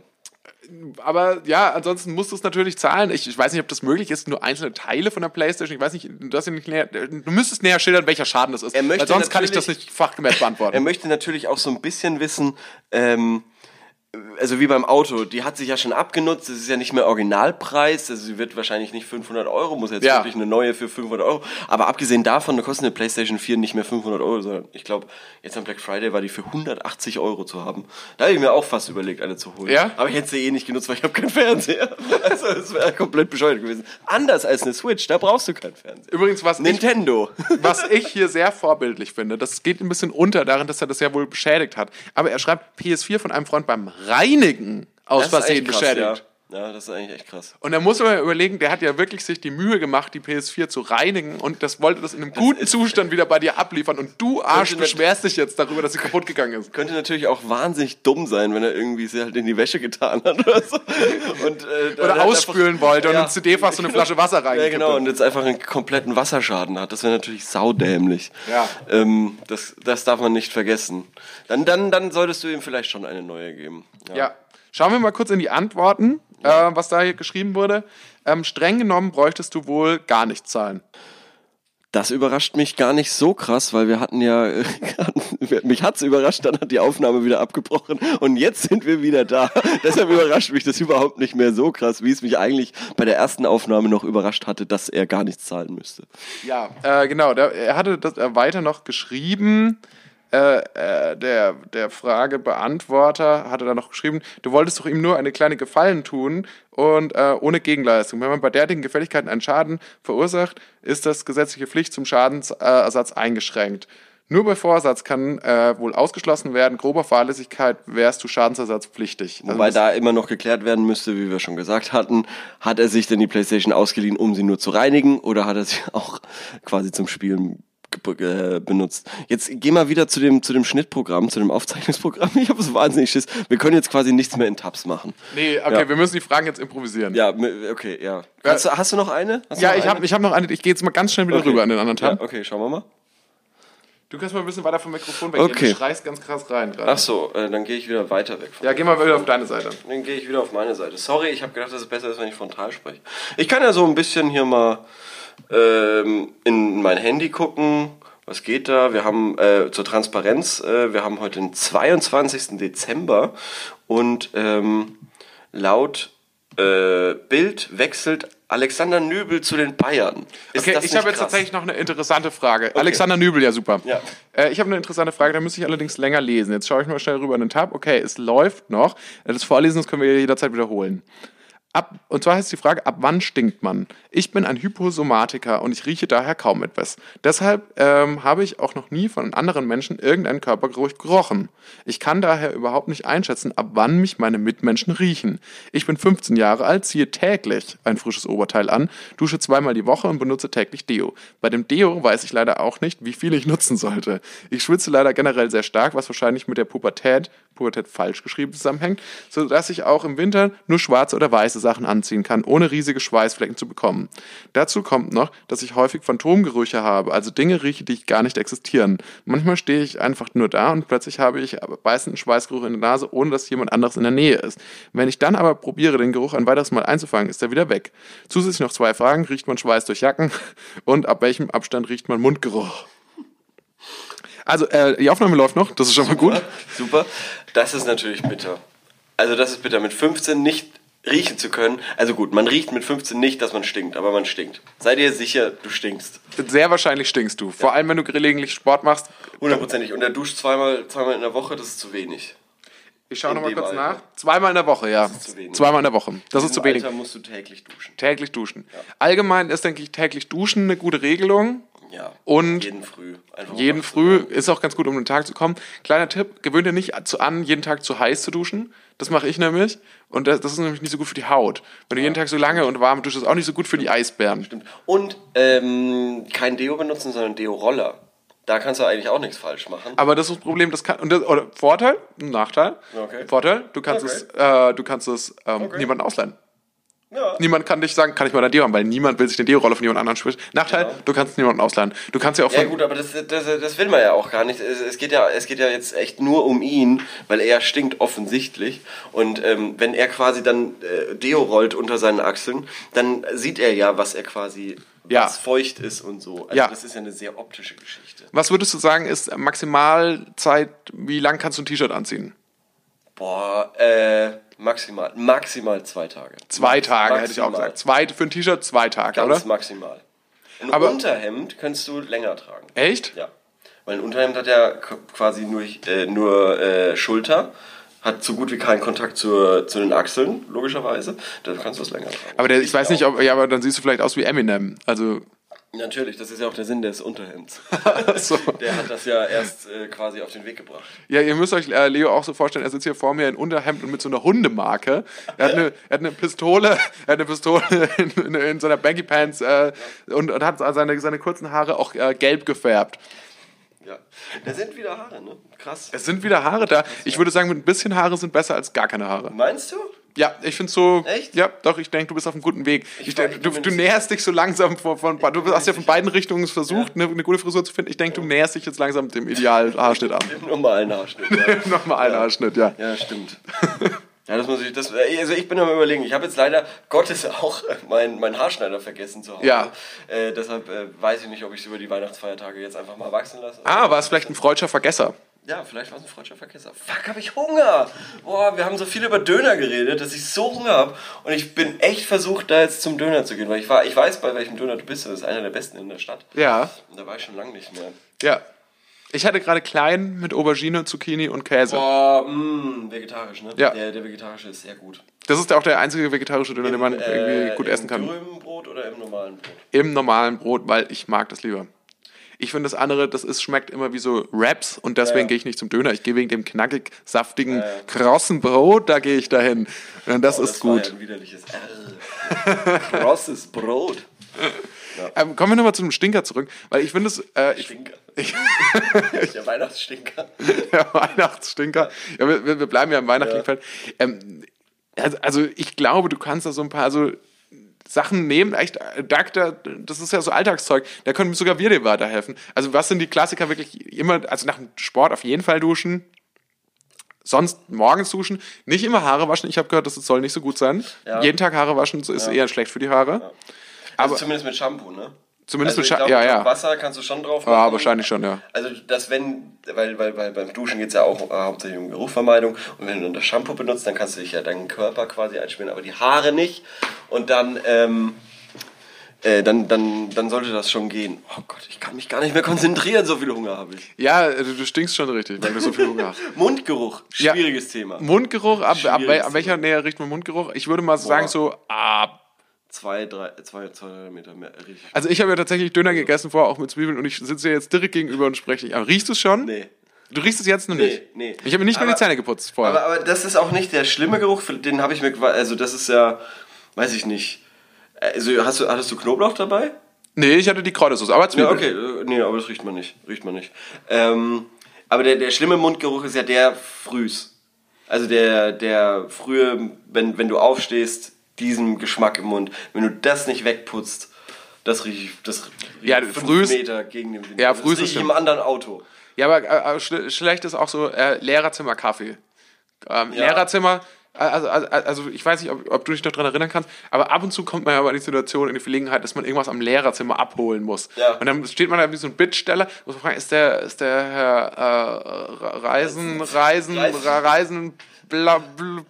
Aber ja, ansonsten musst du es natürlich zahlen. Ich, ich weiß nicht, ob das möglich ist, nur einzelne Teile von der Playstation. Ich weiß nicht, du, hast ja nicht näher, du müsstest näher schildern, welcher Schaden das ist. Er möchte Weil sonst kann ich das nicht fachgemäß beantworten. Er möchte natürlich auch so ein bisschen wissen, ähm, also wie beim Auto, die hat sich ja schon abgenutzt, das ist ja nicht mehr Originalpreis, also sie wird wahrscheinlich nicht 500 Euro, muss jetzt Ja. wirklich eine neue für 500 Euro, aber abgesehen davon kostet eine Playstation 4 nicht mehr 500 Euro, sondern ich glaube, jetzt am Black Friday war die für 180 Euro zu haben. Da habe ich mir auch fast überlegt, eine zu holen. Ja? Aber ich hätte sie eh nicht genutzt, weil ich habe keinen Fernseher. Also es wäre komplett bescheuert gewesen. Anders als eine Switch, da brauchst du keinen Fernseher. Übrigens, was ich, Nintendo. was ich hier sehr vorbildlich finde, das geht ein bisschen unter darin, dass er das ja wohl beschädigt hat. Aber er schreibt PS4 von einem Freund beim Reinigen aus Das Versehen beschädigt. Ja. Ja, das ist eigentlich echt krass. Und da muss man ja überlegen, der hat ja wirklich sich die Mühe gemacht, die PS4 zu reinigen und das wollte das in einem guten Zustand wieder bei dir abliefern und du Arsch beschwerst dich jetzt darüber, dass sie kaputt gegangen ist. Könnte natürlich auch wahnsinnig dumm sein, wenn er irgendwie sie halt in die Wäsche getan hat oder so. Und, äh, Oder ausspülen einfach- wollte und ins CD-Fach so eine Flasche Wasser Ja, reingekippt genau, und jetzt einfach einen kompletten Wasserschaden hat. Das wäre natürlich saudämlich. Ja. Ähm, das, das darf man nicht vergessen. Dann, dann, dann solltest du ihm vielleicht schon eine neue geben. Ja. Schauen wir mal kurz in die Antworten, äh, was da hier geschrieben wurde. Ähm, streng genommen bräuchtest du wohl gar nichts zahlen. Das überrascht mich gar nicht so krass, weil wir hatten ja, mich hat's überrascht, dann hat die Aufnahme wieder abgebrochen und jetzt sind wir wieder da. Deshalb überrascht mich das überhaupt nicht mehr so krass, wie es mich eigentlich bei der ersten Aufnahme noch überrascht hatte, dass er gar nichts zahlen müsste. Ja, äh, genau. Der, er hatte das äh, weiter noch geschrieben. Äh, äh, der, der Fragebeantworter hatte da noch geschrieben, du wolltest doch ihm nur eine kleine Gefallen tun und äh, ohne Gegenleistung. Wenn man bei derartigen Gefälligkeiten einen Schaden verursacht, ist das gesetzliche Pflicht zum Schadensersatz eingeschränkt. Nur bei Vorsatz kann äh, wohl ausgeschlossen werden, grober Fahrlässigkeit wärst du schadensersatzpflichtig. Also Wobei da immer noch geklärt werden müsste, wie wir schon gesagt hatten, hat er sich denn die Playstation ausgeliehen, um sie nur zu reinigen oder hat er sie auch quasi zum Spielen benutzt. Jetzt geh mal wieder zu dem, zu dem Schnittprogramm, zu dem Aufzeichnungsprogramm. Ich habe so wahnsinnig Schiss. Wir können jetzt quasi nichts mehr in Tabs machen. nee, okay, Ja. wir müssen die Fragen jetzt improvisieren. Ja, okay, ja. Hast, du, hast du noch eine? Hast Ja, noch ich habe ich hab noch eine, ich gehe jetzt mal ganz schnell wieder Okay. rüber an den anderen Tab. Ja, okay, schauen wir mal. Du kannst mal ein bisschen weiter vom Mikrofon weg. Okay. Du schreist ganz krass rein gerade. Ach so, äh, dann gehe ich wieder weiter weg. Ja, geh mal wieder auf deine Seite. Dann gehe ich wieder auf meine Seite. Sorry, ich habe gedacht, dass es besser ist, wenn ich frontal spreche. Ich kann ja so ein bisschen hier mal ähm, in mein Handy gucken. Was geht da? Wir haben äh, zur Transparenz, äh, wir haben heute den 22. Dezember und ähm, laut äh, Bild wechselt Alexander Nübel zu den Bayern. Ist Okay, ich habe jetzt tatsächlich noch eine interessante Frage. Alexander Nübel, ja super. Ja. Äh, ich habe eine interessante Frage, da müsste ich allerdings länger lesen. Jetzt schaue ich mal schnell rüber in den Tab. Okay, es läuft noch. Das Vorlesen das können wir jederzeit wiederholen. Ab, und zwar heißt die Frage, ab wann stinkt man? Ich bin ein Hyposomatiker und ich rieche daher kaum etwas. Deshalb ähm, habe ich auch noch nie von anderen Menschen irgendeinen Körpergeruch gerochen. Ich kann daher überhaupt nicht einschätzen, ab wann mich meine Mitmenschen riechen. Ich bin 15 Jahre alt, ziehe täglich ein frisches Oberteil an, dusche zweimal die Woche und benutze täglich Deo. Bei dem Deo weiß ich leider auch nicht, wie viel ich nutzen sollte. Ich schwitze leider generell sehr stark, was wahrscheinlich mit der Pubertät, Pubertät falsch geschrieben zusammenhängt, sodass ich auch im Winter nur schwarze oder weiße Sachen anziehen kann, ohne riesige Schweißflecken zu bekommen. Dazu kommt noch, dass ich häufig Phantomgerüche habe, also Dinge rieche, die gar nicht existieren. Manchmal stehe ich einfach nur da und plötzlich habe ich beißenden Schweißgeruch in der Nase, ohne dass jemand anderes in der Nähe ist. Wenn ich dann aber probiere, den Geruch ein weiteres Mal einzufangen, ist er wieder weg. Zusätzlich noch zwei Fragen, riecht man Schweiß durch Jacken und ab welchem Abstand riecht man Mundgeruch? Also, äh, die Aufnahme läuft noch, das ist schon mal gut. Super. Das ist natürlich bitter. Also, das ist bitter. Mit 15 nicht riechen zu können. Also gut, man riecht mit 15 nicht, dass man stinkt, aber man stinkt. Sei dir sicher, du stinkst. Sehr wahrscheinlich stinkst du. Vor allem, wenn du gelegentlich Sport machst. Hundertprozentig. Und er duscht zweimal, zweimal in der Woche, das ist zu wenig. Ich schaue nochmal kurz Alter. nach. Zweimal in der Woche, ja. Das ist zu wenig. Zweimal in der Woche. Das In ist zu wenig. Alter musst du täglich duschen. Täglich duschen. Allgemein ist, denke ich, täglich duschen eine gute Regelung. Ja. Und jeden früh. Einfach Jeden früh ist auch ganz gut, um den Tag zu kommen. Kleiner Tipp, gewöhnt dir nicht zu an, jeden Tag zu heiß zu duschen. Das mache ich nämlich. Und das, das ist nämlich nicht so gut für die Haut. Wenn du jeden Tag so lange und warm duschst, ist auch nicht so gut für die Eisbären. Stimmt. Und ähm, kein Deo benutzen, sondern Deo-Roller. Da kannst du eigentlich auch nichts falsch machen. Aber das ist das Problem, das kann, und das, oder Vorteil, Nachteil. Okay. Vorteil, du kannst Okay. es, äh, du kannst es ähm, Okay. niemandem ausleihen. Ja. Niemand kann dich sagen, kann ich mal dein Deo haben, weil niemand will sich den Deo-Roller von jemand anderem schwischen. Nachteil, Genau. du kannst niemanden ausleihen. Du kannst ja auch Ja gut, aber das, das, das will man ja auch gar nicht. Es, es, geht ja, es geht ja jetzt echt nur um ihn, weil er stinkt offensichtlich. Und ähm, wenn er quasi dann äh, Deo rollt unter seinen Achseln, dann sieht er ja, was er quasi, Ja. was feucht ist und so. Also Ja. das ist ja eine sehr optische Geschichte. was würdest du sagen, ist Maximalzeit, wie lang kannst du ein T-Shirt anziehen? Boah, äh, maximal, maximal zwei Tage. Zwei Tage, hätte ich auch maximal. gesagt. Zwei, für ein T-Shirt zwei Tage, Ganz oder? maximal. Ein Aber- Unterhemd kannst du länger tragen. Echt? Ja. Weil ein Unterhemd hat ja quasi nur, äh, nur äh, Schulter, hat so gut wie keinen Kontakt zur, zu den Achseln, logischerweise. Da kannst du es länger tragen. Aber der, ich weiß nicht, ob, ja, aber dann siehst du vielleicht aus wie Eminem. Also, Natürlich, das ist ja auch der Sinn des Unterhemds. so. Der hat das ja erst äh, quasi auf den Weg gebracht. Ja, ihr müsst euch äh, Leo auch so vorstellen, er sitzt hier vor mir in Unterhemd und mit so einer Hundemarke. Er hat eine, er hat eine Pistole, er hat eine Pistole in, in, in seiner Baggy Pants äh, und, und hat seine, seine kurzen Haare auch äh, gelb gefärbt. Ja. Da sind wieder Haare, ne? Krass. Es sind wieder Haare da. Ich würde sagen, mit ein bisschen Haare sind besser als gar keine Haare. Meinst du? Ja, ich finde so. Echt? Ja, doch, ich denke, du bist auf einem guten Weg. Ich war- ich du, du näherst dich so langsam von, von du hast ja von beiden Richtungen versucht, eine, eine gute Frisur zu finden. Ich denke, du näherst dich jetzt langsam dem Idealhaarschnitt an. Im normalen Haarschnitt. Ja, Nochmal einen Haarschnitt, ja. ja stimmt. Ja, das muss ich, das, also ich bin am überlegen. Ich habe jetzt leider Gottes auch meinen mein Haarschneider vergessen zu Hause. Ja. Äh, deshalb äh, weiß ich nicht, ob ich es über die Weihnachtsfeiertage jetzt einfach mal wachsen lasse. Ah, war es vielleicht ein freudscher Vergesser? Ja, vielleicht war es ein freudscher Vergesser. Fuck, habe ich Hunger. Boah, wir haben so viel über Döner geredet, dass ich so Hunger habe. Und ich bin echt versucht, da jetzt zum Döner zu gehen. Weil ich, war, ich weiß, bei welchem Döner du bist. Das ist einer der besten in der Stadt. Ja. Und da war ich schon lange nicht mehr. Ja. Ich hatte gerade klein mit Aubergine, Zucchini und Käse. Boah, mh, vegetarisch, ne? Ja. Der, der vegetarische ist sehr gut. Das ist ja auch der einzige vegetarische Döner, den man Im, irgendwie gut im essen kann. Dürrenbrot oder im normalen Brot? Im normalen Brot, weil ich mag das lieber. Ich finde das andere, das ist, schmeckt immer wie so Wraps und deswegen Ja. gehe ich nicht zum Döner. Ich gehe wegen dem knackig, saftigen, krossen Brot, da gehe ich dahin. Und das Oh, ist war gut. ja ein widerliches R. Krosses Brot. Ähm, kommen wir nochmal zum Stinker zurück, weil ich finde es, äh, Stinker. ich, Der Weihnachtsstinker. der Weihnachtsstinker. Ja, wir, wir bleiben ja im weihnachtlichen Feld. Ähm, also, also ich glaube, du kannst da so ein paar so Sachen nehmen, echt, äh, Doktor, das ist ja so Alltagszeug, da können sogar wir dir weiterhelfen. Also was sind die Klassiker wirklich immer, also nach dem Sport auf jeden Fall duschen, sonst morgens duschen, nicht immer Haare waschen, ich habe gehört, das soll nicht so gut sein. Ja. Jeden Tag Haare waschen ist eher schlecht für die Haare. Also Aber- zumindest mit Shampoo, ne? Zumindest also glaub, ja, ja. Wasser kannst du schon drauf Ja, wahrscheinlich schon, ja. Also, dass wenn, weil, weil, weil beim Duschen geht es ja auch äh, hauptsächlich um Geruchvermeidung und wenn du dann das Shampoo benutzt, dann kannst du dich ja deinen Körper quasi einschmieren, aber die Haare nicht. Und dann, ähm, äh, dann, dann, dann sollte das schon gehen. Oh Gott, ich kann mich gar nicht mehr konzentrieren, so viel Hunger habe ich. Ja, du, du stinkst schon richtig, weil du so viel Hunger hast. Mundgeruch, Ja. schwieriges Thema. Mundgeruch, ab, ab, wel- ab welcher Nähe riecht man Mundgeruch? Ich würde mal sagen so ab. Zwei, drei, zwei, zwei drei Meter mehr. Richtig. Also ich habe ja tatsächlich Döner gegessen vorher, auch mit Zwiebeln und ich sitze dir jetzt direkt gegenüber und spreche dich an. Riechst du es schon? Nee. Du riechst es jetzt noch Nee, nicht? nee. Ich habe mir nicht mehr die Aber- Zähne geputzt vorher. Aber, aber das ist auch nicht der schlimme Geruch, den habe ich mir, also das ist ja, weiß ich nicht. Also hast du, hattest du Knoblauch dabei? nee, ich hatte die Kräutersoße, aber Ja, Zwiebeln. okay, äh, nee, aber das riecht man nicht, riecht man nicht. Ähm, aber der, der schlimme Mundgeruch ist ja der frühs. Also der, der frühe, wenn, wenn du aufstehst, diesen Geschmack im Mund. Wenn du das nicht wegputzt, das riecht, das riecht Ja, fünf frühs- Meter gegen den Wind. Ja, das frühs ist im anderen Auto. Ja, aber, äh, aber schle schlecht ist auch so äh, Lehrerzimmer Kaffee. Ähm, Ja. Lehrerzimmer, äh, also, also, also ich weiß nicht, ob, ob du dich noch daran erinnern kannst, aber ab und zu kommt man ja aber in die Situation, in die Verlegenheit, dass man irgendwas am Lehrerzimmer abholen muss. Ja. Und dann steht man da wie so ein Bittsteller, muss man fragen, ist der, ist der Herr äh, Reisen, Reisen, Reisen. Reisen, bla, bla,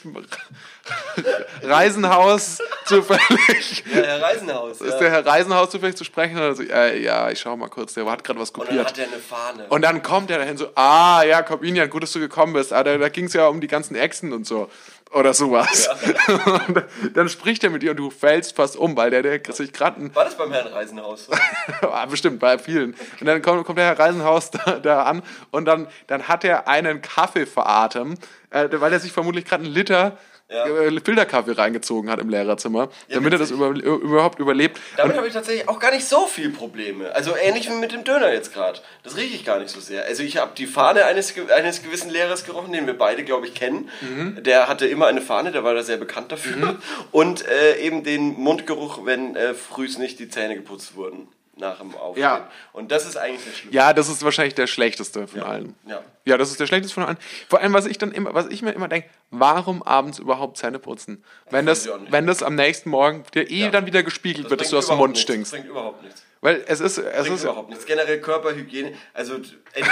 Reisenhaus zufällig? Ja, Herr Reisenhaus. Ist ja. der Herr Reisenhaus zufällig zu sprechen? Oder so, äh, ja, ich schau mal kurz, der hat gerade was Und dann kopiert. hat er eine Fahne. Und dann kommt er dahin so, ah, ja, Corbinian, gut, dass du gekommen bist. Ah, da, da ging es ja um die ganzen Echsen und so. Oder sowas. Und dann spricht er mit dir und du fällst fast um, weil der, der sich gerade War das beim Herrn Reisenhaus? so? Ah, Bestimmt, bei vielen. Und dann kommt, kommt der Herr Reisenhaus da, da an und dann, dann hat er einen Kaffee veratem, äh, weil er sich vermutlich gerade einen Liter Ja. äh, Filterkaffee reingezogen hat im Lehrerzimmer, damit er das über, überhaupt überlebt. Damit habe ich tatsächlich auch gar nicht so viel Probleme. Also ähnlich wie mit dem Döner jetzt gerade. Das rieche ich gar nicht so sehr. Also ich habe die Fahne eines, eines gewissen Lehrers gerochen, den wir beide, glaube ich, kennen. Mhm. Der hatte immer eine Fahne, der war da sehr bekannt dafür. Und äh, eben den Mundgeruch, wenn äh, frühs nicht die Zähne geputzt wurden nach dem Aufstehen. Ja. Und das ist eigentlich der Schlimme. Ja, das ist wahrscheinlich der schlechteste von allen. Ja. Ja, das ist der schlechteste von allen. Vor allem, was ich dann immer, was ich mir immer denke, warum abends überhaupt Zähne putzen? Wenn das, nicht. wenn das am nächsten Morgen dir eh Ja. dann wieder gespiegelt wird, dass du aus dem Mund nichts. stinkst. Das bringt überhaupt nichts. Weil es ist, es Bringt ist, überhaupt nichts. Generell Körperhygiene, also äh,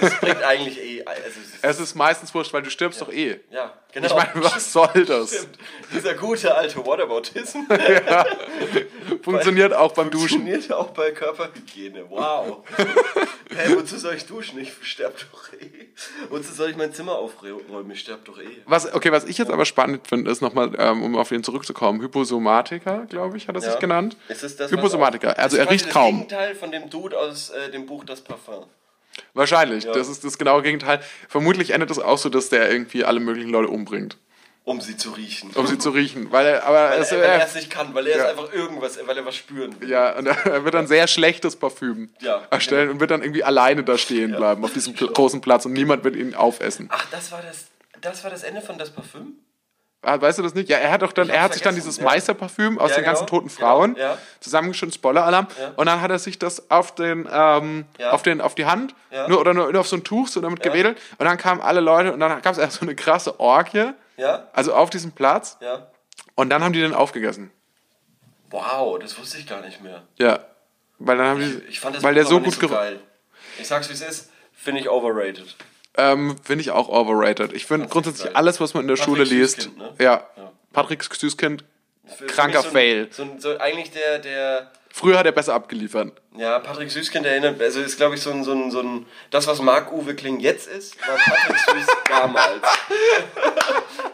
es, bringt eigentlich eh. Also, es ist, es ist meistens wurscht, weil du stirbst doch eh. ja, genau. Ich meine, was soll das? Stimmt. Dieser gute alte Whataboutism Funktioniert auch beim Duschen. funktioniert auch bei Körperhygiene. Wow. hey, wozu soll ich duschen? Ich sterb doch eh. Wozu soll ich mein Zimmer aufräumen? Ich sterb doch eh. Was, okay, was ich jetzt aber spannend finde, ist nochmal, ähm, um auf ihn zurückzukommen, Hyposomatiker, glaube ich, hat er sich Ja. genannt. Ist das, Hyposomatiker, also das er ist riecht kaum. Das Gegenteil von dem Dude aus äh, dem Buch Das Parfum. Wahrscheinlich, Ja. das ist das genaue Gegenteil. Vermutlich endet es auch so, dass der irgendwie alle möglichen Leute umbringt, Um sie zu riechen. um sie zu riechen. Weil er, aber weil, es, er, weil er es nicht kann, weil er Ja. es einfach irgendwas, weil er was spüren will. ja, und er wird dann sehr schlechtes Parfüm Ja, erstellen genau. und wird dann irgendwie alleine da stehen bleiben auf diesem großen Platz und niemand wird ihn aufessen. Ach, das war das, das war das Ende von Das Parfüm? Ah, Weißt du das nicht? Ja, er hat doch dann, Ich er hat sich dann dieses ja. Meisterparfüm aus Ja, den ganzen genau, toten Frauen ja. zusammengeschüttet, Spoiler-Alarm, und dann hat er sich das auf den, ähm, auf den, auf die Hand, nur, oder nur, auf so ein Tuch, so damit gewedelt, und dann kamen alle Leute, und dann gab es erst so eine krasse Orgie, Ja? also auf diesem Platz, Ja? und dann haben die den aufgegessen. Wow, das wusste ich gar nicht mehr. Ja. Weil dann haben die, Ich fand das weil der so gut so geil. Ich sag's wie es ist, finde ich overrated. Ähm, finde ich auch overrated. Ich finde grundsätzlich geil. alles, was man in der Patrick Schule liest. Ne? Ja. Ja. Patrick Süßkind, Für- für Kranker mich so ein- Fail. So, ein- so eigentlich der, der, früher hat er besser abgeliefert. ja, Patrick Süßkind erinnert, also ist glaube ich so ein, so ein, so ein, das was Marc-Uwe Kling jetzt ist, war Patrick Süß damals.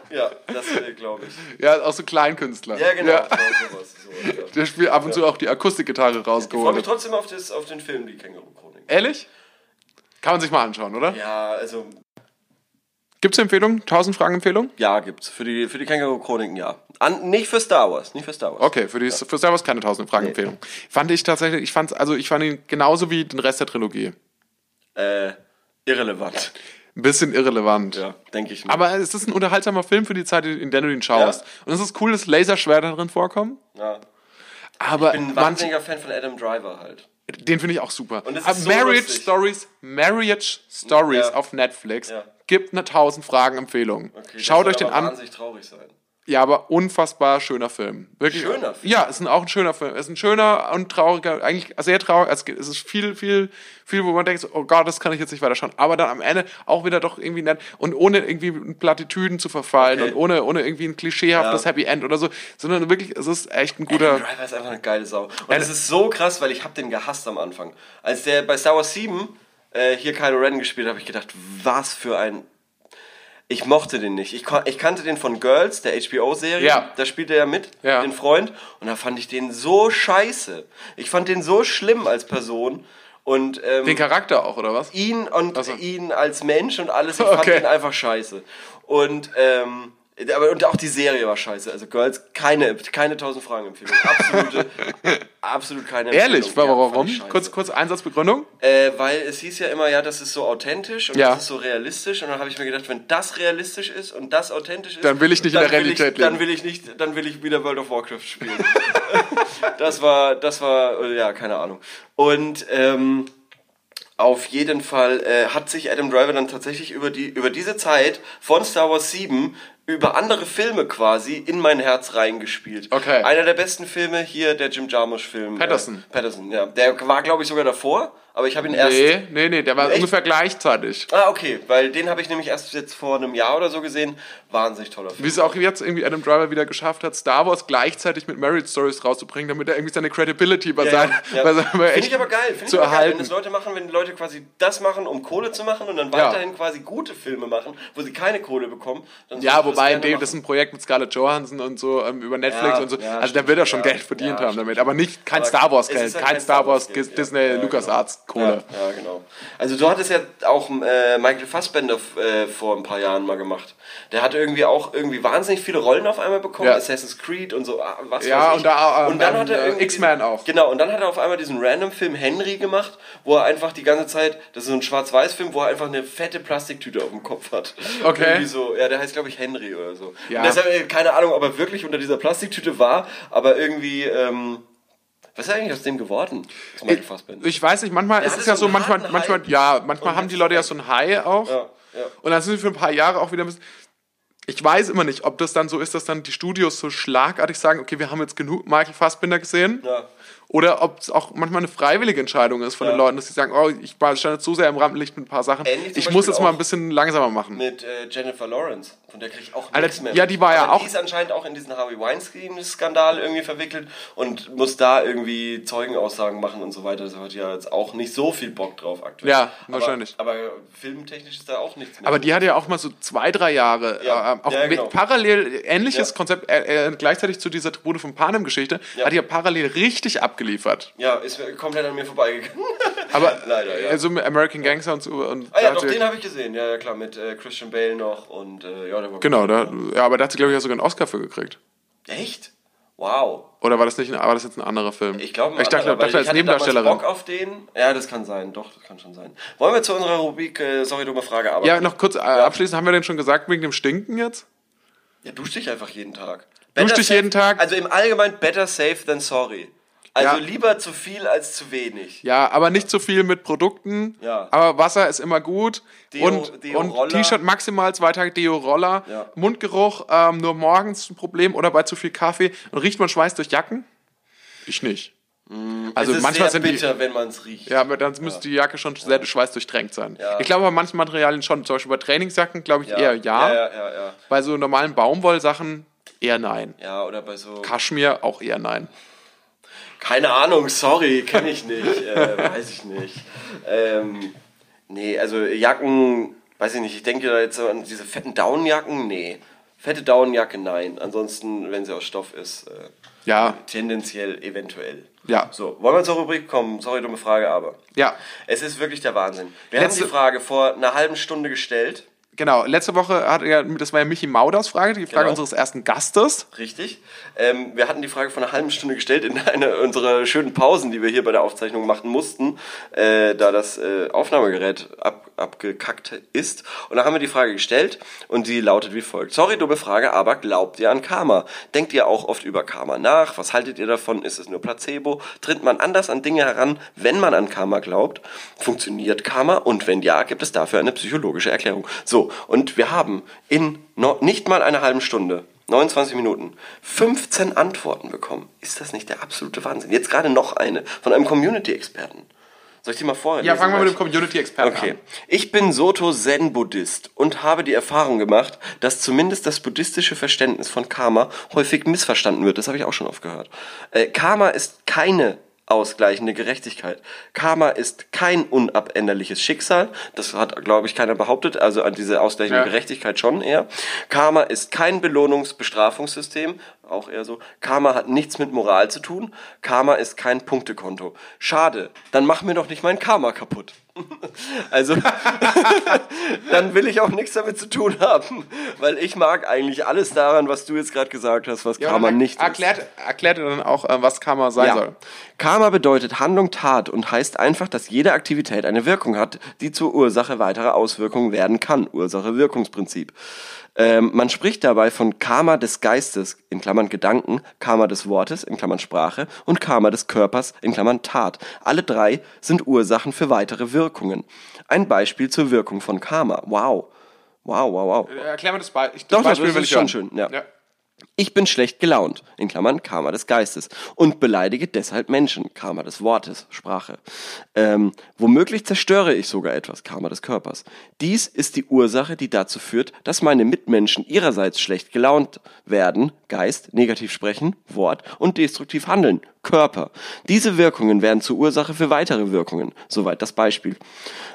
ja, das glaube ich. Ja, auch so Kleinkünstler. Ja, genau, Ja. sowas. sowas ja. Der spielt ab und zu auch die Akustikgitarre Ich freue rausgeholt. mich trotzdem auf, das, auf den Film, die Känguru-Chronik. Ehrlich? Kann man sich mal anschauen, oder? Ja, also, Gibt es Empfehlungen? 1000 Fragen Empfehlungen? ja, gibt's. Für die, für die Känguru-Chroniken, ja. An, nicht für Star Wars, nicht für Star Wars. Okay, für, die, für Star Wars keine 1000 Fragen Empfehlung. Fand ich tatsächlich, ich fand also ich fand ihn genauso wie den Rest der Trilogie. Äh, irrelevant. Ein bisschen irrelevant. Ja, denke ich. Mir. Aber es ist ein unterhaltsamer Film für die Zeit, in der du ihn schaust. Ja. Und es ist cool, dass Laserschwerter drin vorkommen. ja. Aber Ich bin ein wahnsinniger Fan von Adam Driver halt. Den finde ich auch super. So Marriage lustig. Stories, Marriage Stories Ja. auf Netflix Ja. gibt eine 1000 Fragen Empfehlung. Okay, Schaut euch den an. wahnsinnig traurig sein. Ja, aber unfassbar schöner Film. Wirklich. Schöner Film? Ja, es ist ein, auch ein schöner Film. Es ist ein schöner und trauriger, eigentlich sehr traurig. Es es ist viel, viel, viel, wo man denkt, oh Gott, das kann ich jetzt nicht weiter schauen. Aber dann am Ende auch wieder doch irgendwie nett und ohne irgendwie in Plattitüden zu verfallen Okay. und ohne, ohne irgendwie ein klischeehaftes Ja. Happy End oder so, sondern wirklich, es ist echt ein Adam guter. Driver ist einfach eine geile Sau. Und es ist so krass, weil ich hab den gehasst am Anfang. Als der bei Star Wars 7 äh, hier Kylo Ren gespielt hat, habe ich gedacht, was für ein... Ich mochte den nicht. Ich, ich kannte den von Girls, der HBO-Serie. Ja. Da spielt er ja mit, Ja. den Freund. Und da fand ich den so scheiße. Ich fand den so schlimm als Person. Und ähm, Den Charakter auch, oder was? ihn und so. ihn als Mensch und alles, ich fand Okay. ihn einfach scheiße. Und, ähm, aber, und auch die Serie war scheiße. Also Girls, keine, keine 1000 Fragen Empfehlung. Absolute, absolut keine Ehrlich, Empfehlung. Ja, warum? kurz, kurz Einsatzbegründung. Äh, weil es hieß ja immer, ja, das ist so authentisch und Ja. das ist so realistisch. Und dann habe ich mir gedacht, wenn das realistisch ist und das authentisch ist, Dann will ich nicht in dann der will ich, Realität Dann leben. will ich nicht, dann will ich wieder World of Warcraft spielen. das war, das war, äh, ja, keine Ahnung. Und ähm, auf jeden Fall äh, hat sich Adam Driver dann tatsächlich über, die, über diese Zeit von Star Wars 7 über andere Filme quasi in mein Herz reingespielt. Okay. Einer der besten Filme hier, der Jim Jarmusch-Film. Patterson. Äh, Patterson, ja. Der war, glaube ich, sogar davor, aber ich habe ihn erst... Nee, nee, nee, der war Echt? ungefähr gleichzeitig. Ah, okay, weil den habe ich nämlich erst jetzt vor einem Jahr oder so gesehen. Wahnsinnig toller Film. Wie es auch jetzt irgendwie Adam Driver wieder geschafft hat, Star Wars gleichzeitig mit Marriage Stories rauszubringen, damit er irgendwie seine Credibility bei seinem, ja. bei seinem Finde ich aber geil. Finde ich geil, wenn das Leute machen, wenn die Leute quasi das machen, um Kohle zu machen und dann Ja. weiterhin quasi gute Filme machen, wo sie keine Kohle bekommen. Dann Ja, wobei in gerne dem, das ist ein Projekt mit Scarlett Johansson und so ähm, über Netflix Ja, und so. ja, also da stimmt, wird er schon ja. Geld verdient Ja, haben damit. Aber nicht kein Aber Star Wars Geld, halt kein Star Wars Geld, ja. Disney Ja, Lucas genau. Kohle. Ja, ja, genau. Also du hattest ja auch äh, Michael Fassbender äh, vor ein paar Jahren mal gemacht. Der hat irgendwie auch irgendwie wahnsinnig viele Rollen auf einmal bekommen, Ja. Assassin's Creed und so, ah, was Ja, weiß ich. und da, ähm, und dann ähm, hat er äh, irgendwie X-Men auch. Genau, und dann hat er auf einmal diesen Random-Film Henry gemacht, wo er einfach die ganze Zeit, das ist so ein Schwarz-Weiß-Film, wo er einfach eine fette Plastiktüte auf dem Kopf hat. Okay. Irgendwie so, ja, der heißt glaube ich Henry oder so. Ja. Und deshalb, äh, keine Ahnung, ob er wirklich unter dieser Plastiktüte war, aber irgendwie, ähm, was ist eigentlich aus dem geworden? Aus Michael Fassbender. Ich weiß nicht, manchmal ist es ja so manchmal, manchmal, ja, manchmal haben die Leute ja so ein High auch. ja, ja. Und dann sind sie für ein paar Jahre auch wieder ein bisschen. Ich weiß immer nicht, ob das dann so ist, dass dann die Studios so schlagartig sagen, okay, wir haben jetzt genug Michael Fassbinder gesehen. Ja. Oder ob es auch manchmal eine freiwillige Entscheidung ist von Ja. den Leuten, dass sie sagen, oh, ich stand jetzt so sehr im Rampenlicht mit ein paar Sachen. Ähnlich Ich muss jetzt mal ein bisschen langsamer machen. mit äh, Jennifer Lawrence. Von der kriege ich auch nichts mehr. ja, die war ja Aber auch- Die ist anscheinend auch in diesen Harvey Weinstein-Skandal irgendwie verwickelt und muss da irgendwie Zeugenaussagen machen und so weiter. Das hat ja jetzt auch nicht so viel Bock drauf aktuell. Ja, aber, wahrscheinlich. Aber filmtechnisch ist da auch nichts mehr. Aber die hatte ja auch mal so zwei, drei Jahre, Ja. äh, auch Ja, mit genau. parallel ähnliches Ja. Konzept, äh, äh, gleichzeitig zu dieser Tribute von Panem-Geschichte, hat die ja parallel richtig abgeliefert. ja, ist komplett an mir vorbeigegangen. Aber Leider, ja. also American Gangster und so. Und ah ja, da hat doch, den habe ich gesehen. Ja, ja, klar, mit äh, Christian Bale noch und ja, war Genau, da, ja, aber da hat sie, glaube ich, ja sogar einen Oscar für gekriegt. Echt? Wow. Oder war das nicht ein, war das jetzt ein anderer Film? Ich glaube, ich dachte, anderer, dachte als ich damals Nebendarstellerin. Bock auf den. Ja, das kann sein. Doch, das kann schon sein. Wollen wir zu unserer Rubrik, äh, sorry, dumme Frage, aber. Ja, noch kurz äh, abschließend, haben wir denn schon gesagt, wegen dem Stinken jetzt? Ja, dusch dich einfach jeden Tag. Dusch dich safe- jeden Tag? Also im Allgemeinen better safe than sorry. Also Ja. lieber zu viel als zu wenig. Ja, aber nicht zu viel mit Produkten. Ja. Aber Wasser ist immer gut. Deo- und Deo und. T-Shirt maximal zwei Tage Deo-Roller. Ja. Mundgeruch ähm, nur morgens ein Problem oder bei zu viel Kaffee. Und riecht man Schweiß durch Jacken? Ich nicht. Also es ist manchmal sehr sind die. bitter, wenn man es riecht. Ja, aber dann müsste die Jacke schon sehr schweißdurchtränkt sein. Ja. Ich glaube bei manchen Materialien schon. Zum Beispiel bei Trainingsjacken glaube ich eher ja. Ja, ja, ja, ja. Bei so normalen Baumwollsachen eher nein. Ja, oder bei so. Kaschmir auch eher nein. Keine Ahnung, sorry, kenne ich nicht. äh, weiß ich nicht. Ähm, nee, also Jacken, weiß ich nicht, ich denke da jetzt an diese fetten Daunenjacken, nee. Fette Daunenjacke, nein. Ansonsten, wenn sie aus Stoff ist, äh, Ja, tendenziell eventuell. Ja. So, wollen wir zur Rubrik kommen? Sorry, dumme Frage, aber. ja. Es ist wirklich der Wahnsinn. Wir Letzte- haben die Frage vor einer halben Stunde gestellt. Genau, letzte Woche hat er, das war ja Michi Mauders Frage, die Frage Genau. unseres ersten Gastes. Richtig. Ähm, wir hatten die Frage vor einer halben Stunde gestellt in einer unserer schönen Pausen, die wir hier bei der Aufzeichnung machen mussten, äh, da das äh, Aufnahmegerät ab, abgekackt ist. Und da haben wir die Frage gestellt und die lautet wie folgt. Sorry, dumme Frage, aber glaubt ihr an Karma? Denkt ihr auch oft über Karma nach? Was haltet ihr davon? Ist es nur Placebo? Tritt man anders an Dinge heran, wenn man an Karma glaubt? Funktioniert Karma? Und wenn ja, gibt es dafür eine psychologische Erklärung? So, und wir haben in noch nicht mal einer halben Stunde 29 Minuten, 15 Antworten bekommen. Ist das nicht der absolute Wahnsinn? Jetzt gerade noch eine von einem Community-Experten. Soll ich die mal vorher Ja, fangen wir mit dem Community-Experten Okay. an. Ich bin Soto Zen-Buddhist und habe die Erfahrung gemacht, dass zumindest das buddhistische Verständnis von Karma häufig missverstanden wird. Das habe ich auch schon oft gehört. Äh, Karma ist keine ausgleichende Gerechtigkeit. Karma ist kein unabänderliches Schicksal. Das hat, glaube ich, keiner behauptet. Also an diese ausgleichende Ja. Gerechtigkeit schon eher. Karma ist kein Belohnungs-Bestrafungssystem. Auch eher so. Karma hat nichts mit Moral zu tun. Karma ist kein Punktekonto. Schade. Dann mach mir doch nicht mein Karma kaputt. Also, dann will ich auch nichts damit zu tun haben, weil ich mag eigentlich alles daran, was du jetzt gerade gesagt hast, was Ja, Karma nicht ist. erklärt, Erklärt er dann auch, äh, was Karma sein soll. Karma bedeutet Handlung, Tat und heißt einfach, dass jede Aktivität eine Wirkung hat, die zur Ursache weiterer Auswirkungen werden kann. Ursache-Wirkungsprinzip. Ähm, man spricht dabei von Karma des Geistes, in Klammern Gedanken, Karma des Wortes, in Klammern Sprache und Karma des Körpers, in Klammern Tat. Alle drei sind Ursachen für weitere Wirkungen. Ein Beispiel zur Wirkung von Karma. Wow. Wow, wow, wow. Äh, Erklär mir das, Be das Doch, doch, Beispiel. das will ist ich schon hören. schön, ja. Ich bin schlecht gelaunt, in Klammern Karma des Geistes, und beleidige deshalb Menschen, Karma des Wortes, Sprache. Ähm, womöglich zerstöre ich sogar etwas, Karma des Körpers. Dies ist die Ursache, die dazu führt, dass meine Mitmenschen ihrerseits schlecht gelaunt werden, Geist, negativ sprechen, Wort, und destruktiv handeln, Körper. Diese Wirkungen werden zur Ursache für weitere Wirkungen. Soweit das Beispiel.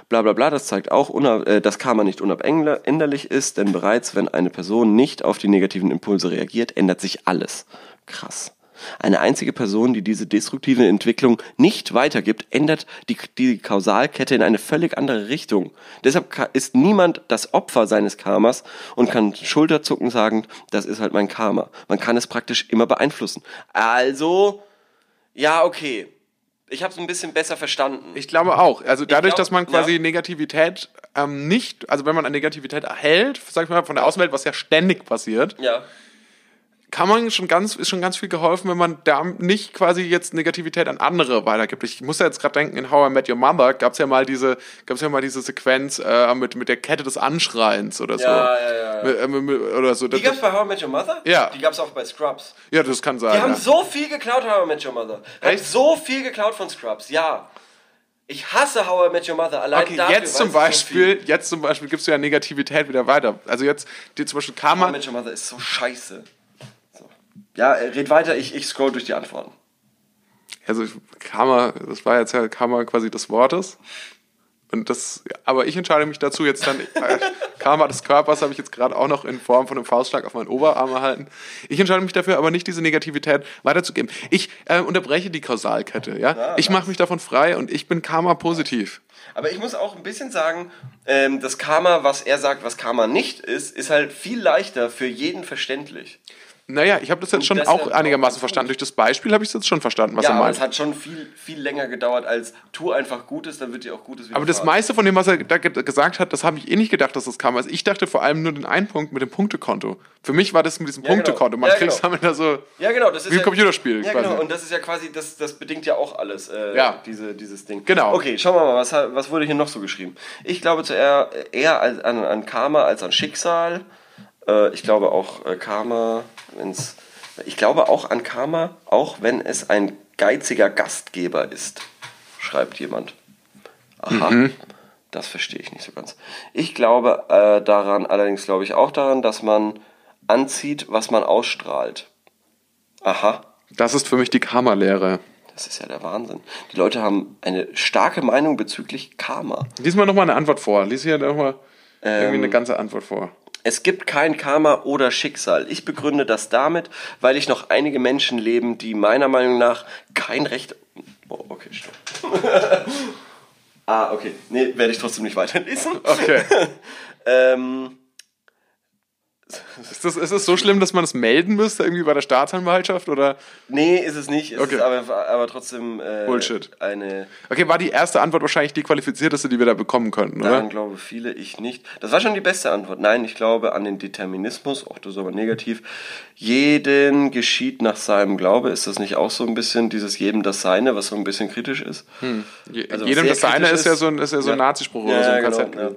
Bla bla bla, das zeigt auch, äh, dass Karma nicht unabänderlich ist, denn bereits wenn eine Person nicht auf die negativen Impulse reagiert, ändert sich alles. Krass. Eine einzige Person, die diese destruktive Entwicklung nicht weitergibt, ändert die, die Kausalkette in eine völlig andere Richtung. Deshalb ist niemand das Opfer seines Karmas und kann schulterzuckend sagen, das ist halt mein Karma. Man kann es praktisch immer beeinflussen. Also, ja, okay. Ich habe es ein bisschen besser verstanden. Ich glaube auch. Also dadurch, glaub, dass man quasi ja. Negativität ähm, nicht, also wenn man an Negativität erhält, sag ich mal, von der Außenwelt, was ja ständig passiert, ja. Kann man schon ganz, ist schon ganz viel geholfen, wenn man da nicht quasi jetzt Negativität an andere weitergibt. Ich muss ja jetzt gerade denken, in How I Met Your Mother gab's ja mal diese, gab's ja mal diese Sequenz äh, mit, mit der Kette des Anschreins oder so. Ja, ja, ja. Mit, äh, mit, oder so. Die gab's bei How I Met Your Mother? Ja. Die gab's auch bei Scrubs. ja, das kann sein. Die haben ja. so viel geklaut, How I Met Your Mother. Die haben so viel geklaut von Scrubs, ja. Ich hasse How I Met Your Mother. Allein Okay, dafür jetzt zum ich so. Beispiel, jetzt zum Beispiel gibst du ja Negativität wieder weiter. Also jetzt, die zum Beispiel How I Karma, Met Your Mother ist so scheiße. Ja, äh, red weiter, ich, ich scroll durch die Antworten. also Karma, das war jetzt ja Karma quasi des Wortes. Und das, aber ich entscheide mich dazu jetzt dann, äh, Karma des Körpers habe ich jetzt gerade auch noch in Form von einem Faustschlag auf meinen Oberarm erhalten. Ich entscheide mich dafür, aber nicht diese Negativität weiterzugeben. Ich äh, unterbreche die Kausalkette, ja. ich mache mich davon frei und ich bin Karma positiv. Aber ich muss auch ein bisschen sagen, ähm, das Karma, was er sagt, was Karma nicht ist, ist halt viel leichter für jeden verständlich. Naja, ich habe das jetzt schon deshalb auch einigermaßen verstanden. Durch das Beispiel habe ich es jetzt schon verstanden, was ja, er meint. es hat schon viel, viel länger gedauert als tu einfach Gutes, dann wird dir auch Gutes wieder Aber das meiste von dem, was er da ge- gesagt hat, das habe ich eh nicht gedacht, dass das kam. Also ich dachte vor allem nur den einen Punkt mit dem Punktekonto. Für mich war das mit diesem Ja, genau. Punktekonto. Man Ja, kriegt genau. damit da so. Ja, genau, das ist Wie ein ja, Computerspiel Ja, quasi. genau, und das ist ja quasi, das, das bedingt ja auch alles, äh, Ja. diese, dieses Ding. Genau. Okay, schauen wir mal, was, was wurde hier noch so geschrieben? Ich glaube zuerst eher als, an, an Karma als an Schicksal. Äh, ich glaube auch äh, Karma, wenn's, ich glaube auch an Karma, auch wenn es ein geiziger Gastgeber ist, schreibt jemand. Aha. Mhm. Das verstehe ich nicht so ganz. Ich glaube äh, daran, allerdings glaube ich auch daran, dass man anzieht, was man ausstrahlt. Aha. Das ist für mich die Karma-Lehre. Das ist ja der Wahnsinn. Die Leute haben eine starke Meinung bezüglich Karma. Lies mal nochmal eine Antwort vor. Lies hier nochmal irgendwie Ähm. eine ganze Antwort vor. Es gibt kein Karma oder Schicksal. Ich begründe das damit, weil ich noch einige Menschen leben, die meiner Meinung nach kein Recht. Boah, okay, stopp. ah, okay. Nee, werde ich trotzdem nicht weiterlesen. Okay. Ähm, ist, das, ist es so schlimm, dass man es melden müsste, irgendwie bei der Staatsanwaltschaft? Oder? nee, ist es nicht. Es Okay. ist aber, aber trotzdem äh, Bullshit. eine. Okay, war die erste Antwort wahrscheinlich die qualifizierteste, die wir da bekommen könnten, oder? Daran glaube viele, ich nicht. Das war schon die beste Antwort. Nein, ich glaube an den Determinismus, auch das ist aber negativ. Jeden geschieht nach seinem Glaube. Ist das nicht auch so ein bisschen dieses jedem das Seine, was so ein bisschen kritisch ist? Je, Also jedem das Seine kritisch ist ja ist. so ein, ist ja so ein Ja. Nazispruch Ja, oder so ein genau, KZ. ja.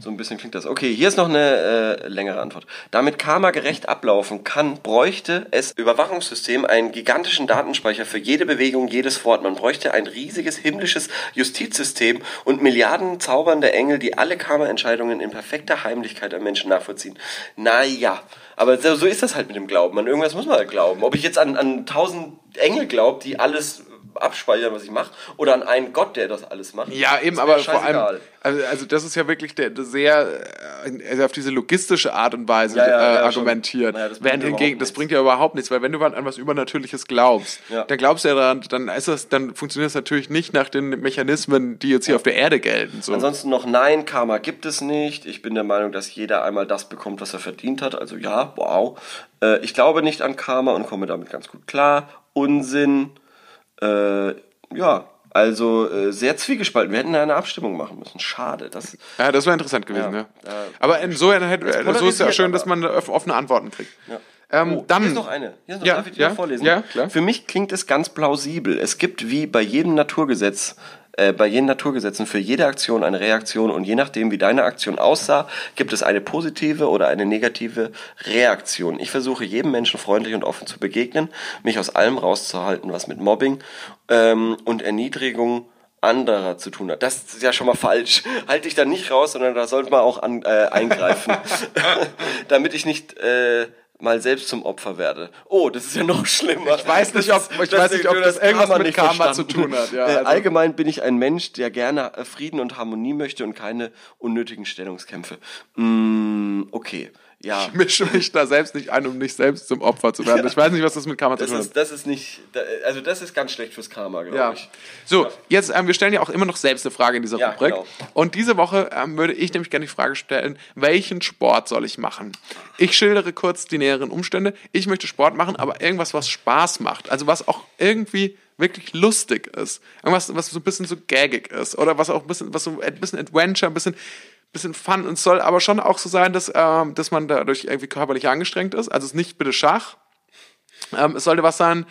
So ein bisschen klingt das. Okay, hier ist noch eine äh, längere Antwort. Damit Karma gerecht ablaufen kann, bräuchte es Überwachungssystem einen gigantischen Datenspeicher für jede Bewegung, jedes Wort. Man bräuchte ein riesiges himmlisches Justizsystem und Milliarden zaubernde Engel, die alle Karma-Entscheidungen in perfekter Heimlichkeit am Menschen nachvollziehen. Naja, aber so, ist das halt mit dem Glauben. An irgendwas muss man halt glauben. Ob ich jetzt an, an tausend Engel glaube, die alles abspeichern, was ich mache, oder an einen Gott, der das alles macht. Ja, eben, aber vor allem, also, also das ist ja wirklich der, der sehr äh, also auf diese logistische Art und Weise Ja, ja, äh, argumentiert. Naja, das bringt Während hingegen, das bringt ja überhaupt nichts, weil wenn du an was Übernatürliches glaubst, dann glaubst du ja daran, dann ist das, dann funktioniert es natürlich nicht nach den Mechanismen, die jetzt hier auf der Erde gelten. So. Ansonsten noch nein, Karma gibt es nicht. Ich bin der Meinung, dass jeder einmal das bekommt, was er verdient hat. Also ja, wow. Äh, ich glaube nicht an Karma und komme damit ganz gut klar. Unsinn. Äh, ja, also äh, sehr zwiegespalten. Wir hätten da eine Abstimmung machen müssen. Schade. Das, Ja, das wäre interessant gewesen, ja. Ja, ja. Aber insofern hätte, so ist ja schön, dass aber. man da offene Antworten kriegt. Ja. Ähm, Oh, dann, hier ist noch eine. Hier ist noch, Ja, darf ich die ja, vorlesen? ja, klar. Für mich klingt es ganz plausibel. Es gibt wie bei jedem Naturgesetz, äh, bei jeden Naturgesetzen für jede Aktion eine Reaktion und je nachdem, wie deine Aktion aussah, gibt es eine positive oder eine negative Reaktion. Ich versuche jedem Menschen freundlich und offen zu begegnen, mich aus allem rauszuhalten, was mit Mobbing ähm, und Erniedrigung anderer zu tun hat. Das ist ja schon mal falsch. Halte dich da nicht raus, sondern da sollte man auch an, äh, eingreifen. Damit ich nicht äh, mal selbst zum Opfer werde. Oh, das ist ja noch schlimmer. Ich weiß nicht, ob- ich weiß nicht, ob das irgendwas mit Karma zu tun hat, ja, äh, also- Allgemein bin ich ein Mensch, der gerne äh, Frieden und Harmonie möchte und keine unnötigen Stellungskämpfe. Mm, okay. Ja. ich mische mich da selbst nicht ein, um nicht selbst zum Opfer zu werden. Ich weiß nicht, was das mit Karma zu Das tun hat. ist, das ist nicht, also das ist ganz schlecht fürs Karma, glaube Ja. ich. So, jetzt, ähm, wir stellen ja auch immer noch selbst eine Frage in dieser Ja, Rubrik. genau. Und diese Woche ähm, würde ich nämlich gerne die Frage stellen, welchen Sport soll ich machen? Ich schildere kurz die näheren Umstände. Ich möchte Sport machen, aber irgendwas, was Spaß macht. Also was auch irgendwie wirklich lustig ist. Irgendwas, was so ein bisschen so gaggig ist. Oder was auch ein bisschen, was so ein bisschen Adventure, ein bisschen, bisschen Fun. Und es soll aber schon auch so sein, dass, ähm, dass man dadurch irgendwie körperlich angestrengt ist. Also es ist nicht bitte Schach. Ähm, es sollte was sein,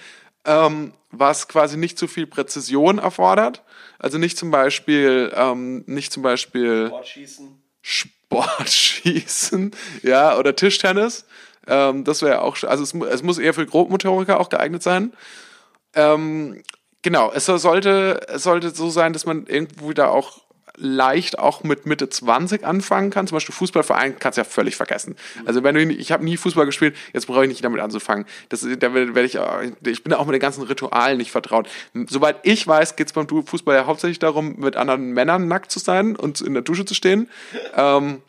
ähm, was quasi nicht zu viel Präzision erfordert. Also nicht zum Beispiel, ähm, nicht zum Beispiel Sportschießen. Sportschießen, ja, oder Tischtennis. Ähm, das wäre auch, also es, es muss eher für Grobmotoriker auch geeignet sein. Ähm, genau, es soll- sollte, es sollte so sein, dass man irgendwo da auch leicht auch mit Mitte 20 anfangen kann. Zum Beispiel Fußballverein kannst du ja völlig vergessen. Also wenn du, ich habe nie Fußball gespielt, jetzt brauche ich nicht damit anzufangen. Das, da werde werd ich, auch- ich bin auch mit den ganzen Ritualen nicht vertraut. Soweit ich weiß, geht es beim Fußball ja hauptsächlich darum, mit anderen Männern nackt zu sein und in der Dusche zu stehen. Ähm,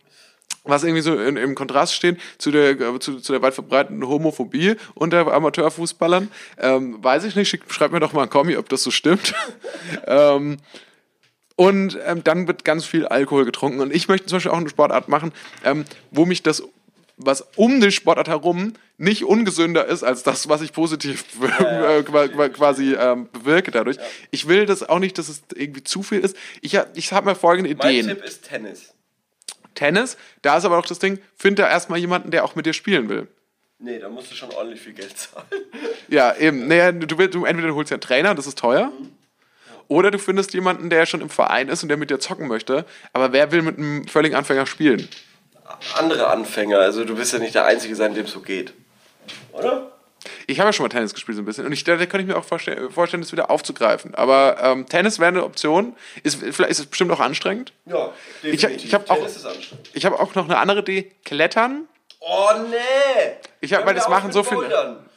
was irgendwie so in, im Kontrast steht zu der, äh, zu, zu der weit verbreiteten Homophobie unter Amateurfußballern. Ähm, weiß ich nicht, Schick, schreibt mir doch mal ein Kommi, ob das so stimmt. ähm, und ähm, dann wird ganz viel Alkohol getrunken. Und ich möchte zum Beispiel auch eine Sportart machen, ähm, wo mich das, was um die Sportart herum nicht ungesünder ist als das, was ich positiv äh, qua- qua- quasi ähm, bewirke dadurch. Ich will das auch nicht, dass es irgendwie zu viel ist. Ich, ich habe mir folgende Mein Ideen. Tipp ist Tennis. Tennis, da ist aber auch das Ding, find da erstmal jemanden, der auch mit dir spielen will. Nee, da musst du schon ordentlich viel Geld zahlen. Ja, eben. Naja, du, willst- du entweder holst ja einen Trainer, das ist teuer. Oder du findest jemanden, der schon im Verein ist und der mit dir zocken möchte. Aber wer will mit einem völligen Anfänger spielen? Andere Anfänger, also du wirst ja nicht der Einzige sein, dem es so geht. Oder? Ich habe ja schon mal Tennis gespielt so ein bisschen. Und ich, da, da könnte ich mir auch vorstellen, vorstellen das wieder aufzugreifen. Aber ähm, Tennis wäre eine Option. Ist, vielleicht ist es bestimmt auch anstrengend. Ja, Ich, ich habe auch, Tennis ist anstrengend. ich hab auch noch eine andere Idee. Klettern. Oh nee! Ich hab- Hör weil das machen so viele- Bouldern.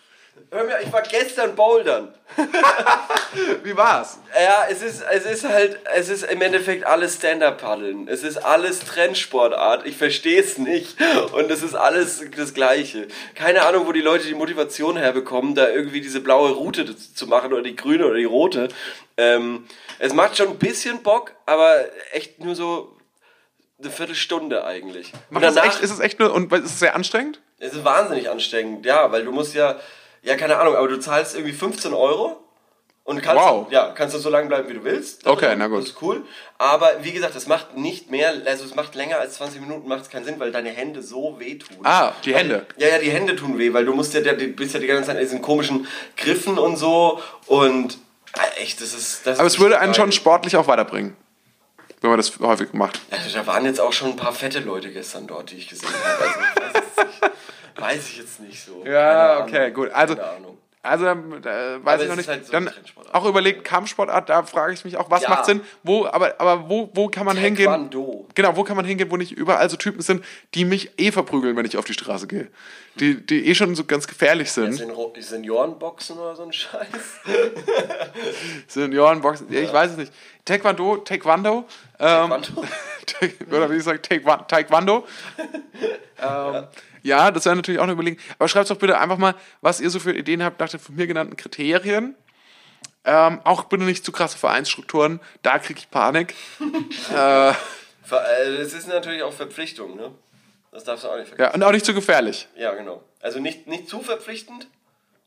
Hör mir, ich war gestern bouldern. Wie war's? Ja, es ist, es ist halt, es ist im Endeffekt alles Stand-Up-Paddeln. Es ist alles Trendsportart. Ich verstehe es nicht. Und es ist alles das Gleiche. Keine Ahnung, wo die Leute die Motivation herbekommen, da irgendwie diese blaue Route zu machen oder die grüne oder die rote. Ähm, es macht schon ein bisschen Bock, aber echt nur so eine Viertelstunde eigentlich. Und Macht das echt, ist es echt nur, und ist es sehr anstrengend? es ist wahnsinnig anstrengend, ja, weil du musst ja, ja, keine Ahnung, aber du zahlst irgendwie 15 Euro und kannst, Wow. ja, kannst du so lange bleiben, wie du willst. Okay, na gut. Das ist cool. Aber wie gesagt, es macht nicht mehr, also es macht länger als 20 Minuten, macht es keinen Sinn, weil deine Hände so wehtun. Ah, die Hände. Ja, ja, die Hände tun weh, weil du musst ja, du bist ja die ganze Zeit in diesen komischen Griffen und so und äh, echt, das ist, das Aber ist es würde einen geil. schon sportlich auch weiterbringen. wenn man das häufig macht. Also da waren jetzt auch schon ein paar fette Leute gestern dort, die ich gesehen habe. Also weiß, ich jetzt nicht so. Ja, okay, gut. Also, Keine Ahnung. also äh, weiß ich noch nicht. halt so Dann auch überlegt, Kampfsportart, da frage ich mich auch, was Ja. macht Sinn? Wo, aber, aber wo, wo kann man hingehen? Taekwondo. Genau, wo kann man hingehen, wo nicht überall so Typen sind, die mich eh verprügeln, wenn ich auf die Straße gehe. Die, die eh schon so ganz gefährlich sind. Sen- Seniorenboxen oder so ein Scheiß. Seniorenboxen, ja. ich weiß es nicht. Taekwondo, Taekwondo, ähm, Taekwondo? oder wie gesagt, Taekwa- Taekwondo. ähm, ja. Das wäre natürlich auch eine Überlegung. Aber schreibt doch bitte einfach mal, was ihr so für Ideen habt nach den von mir genannten Kriterien. Ähm, auch bitte nicht zu krasse Vereinsstrukturen, da kriege ich Panik. Äh, Das ist natürlich auch Verpflichtung, ne? Das darfst du auch nicht vergessen. Ja, und auch nicht zu gefährlich, Ja, genau. Also nicht, nicht zu verpflichtend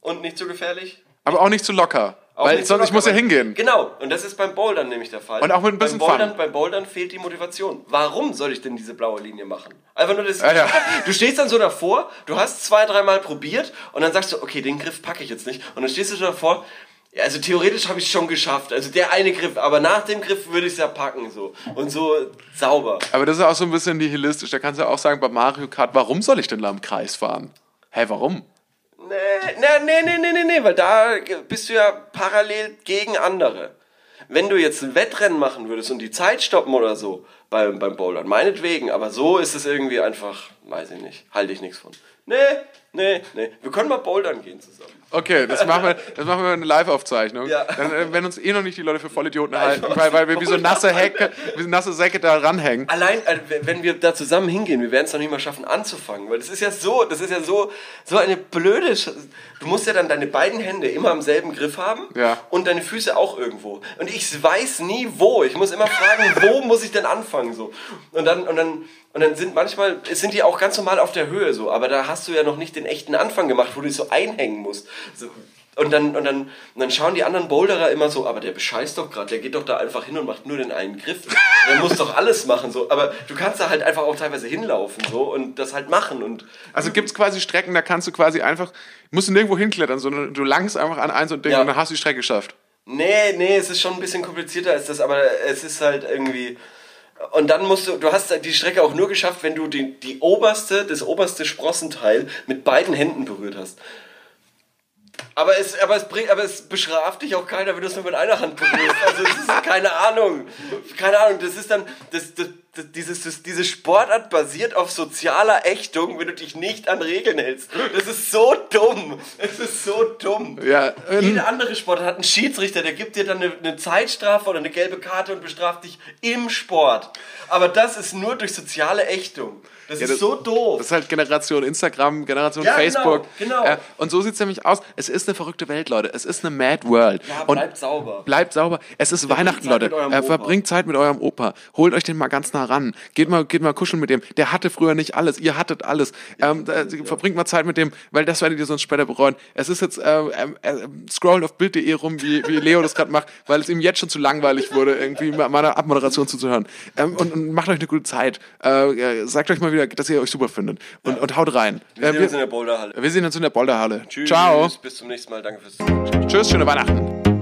und nicht zu gefährlich. Aber auch nicht zu locker. Auch weil sonst, ich muss ja hingehen. Genau, und das ist beim Bouldern nämlich der Fall. Und auch mit ein bisschen beim Bouldern, Fun. Beim Bouldern fehlt die Motivation. Warum soll ich denn diese blaue Linie machen? Einfach nur das. Ja, ja. Du stehst dann so davor, du hast zwei, dreimal probiert und dann sagst du, okay, den Griff packe ich jetzt nicht. Und dann stehst du so davor. Ja, also theoretisch habe ich es schon geschafft. Also der eine Griff, aber nach dem Griff würde ich es ja packen so und so sauber. Aber das ist auch so ein bisschen nihilistisch. Da kannst du auch sagen, bei Mario Kart, warum soll ich denn da im Kreis fahren? Hä, warum? Nee, nee, nee, nee, nee, nee, weil da bist du ja parallel gegen andere. Wenn du jetzt ein Wettrennen machen würdest und die Zeit stoppen oder so beim, beim Bouldern, meinetwegen, aber so ist es irgendwie einfach, weiß ich nicht, halte ich nichts von. Nee, nee, nee, wir können mal bouldern gehen zusammen. Okay, das machen wir, das machen wir eine Live-Aufzeichnung. Ja. Dann äh, werden uns eh noch nicht die Leute für Vollidioten halten, weil, weil wir wie so nasse Hecke, wie so nasse Säcke da ranhängen. Allein, äh, wenn wir da zusammen hingehen, wir werden es noch nicht mal schaffen anzufangen, weil das ist ja so, das ist ja so, so eine blöde, Sch du musst ja dann deine beiden Hände immer am selben Griff haben Ja. und deine Füße auch irgendwo. Und ich weiß nie wo, ich muss immer fragen, wo muss ich denn anfangen so. Und dann, und dann, und dann sind manchmal, es sind die auch ganz normal auf der Höhe so, aber da hast du ja noch nicht den echten Anfang gemacht, wo du dich so einhängen musst. So, und dann, und, dann, und dann schauen die anderen Boulderer immer so, aber der bescheißt doch gerade, der geht doch da einfach hin und macht nur den einen Griff. Der muss doch alles machen so. Aber du kannst da halt einfach auch teilweise hinlaufen so und das halt machen. Und Also gibt es quasi Strecken, da kannst du quasi einfach, musst du nirgendwo hinklettern, sondern du langst einfach an eins und Ding Ja. und dann hast du die Strecke geschafft. nee, nee, es ist schon ein bisschen komplizierter als das, aber es ist halt irgendwie. Und dann musst du, du hast die Strecke auch nur geschafft, wenn du die, die oberste, das oberste Sprossenteil mit beiden Händen berührt hast. Aber es, aber, es aber es bestraft dich auch keiner, wenn du es nur mit einer Hand berührst. Also es ist keine Ahnung. Keine Ahnung. Das ist dann, das, das, dieses, diese Sportart basiert auf sozialer Ächtung, wenn du dich nicht an Regeln hältst. Das ist so dumm. Es ist so dumm. Ja, ähm, Jede andere Sportart hat einen Schiedsrichter, der gibt dir dann eine, eine Zeitstrafe oder eine gelbe Karte und bestraft dich im Sport. Aber das ist nur durch soziale Ächtung. Das ist das- so doof. Das ist halt Generation Instagram, Generation Ja, genau, Facebook. genau. Ja, und so sieht es nämlich aus. Es ist eine verrückte Welt, Leute. Es ist eine Mad World. ja, und bleibt sauber. Bleibt sauber. Es ist Weihnachten, Zeit Leute. Äh, verbringt Zeit mit eurem Opa. Holt euch den mal ganz nah ran. Geht mal, geht mal kuscheln mit dem. Der hatte früher nicht alles. Ihr hattet alles. Ähm, äh, Verbringt mal Zeit mit dem, weil das werdet ihr sonst später bereuen. Es ist jetzt, äh, äh, äh, scrollt auf Bild.de rum, wie, wie Leo das gerade macht, weil es ihm jetzt schon zu langweilig wurde, irgendwie meiner Abmoderation zuzuhören. Ähm, und, und macht euch eine gute Zeit. Äh, sagt euch mal wieder, dass ihr euch super findet. Und, und haut rein. Wir Äh, sehen uns in der Boulderhalle. wir sehen uns in der Boulderhalle. Tschüss. Ciao. Bis zum nächsten Mal. Danke fürs Zuhören. Tschüss, schöne Weihnachten.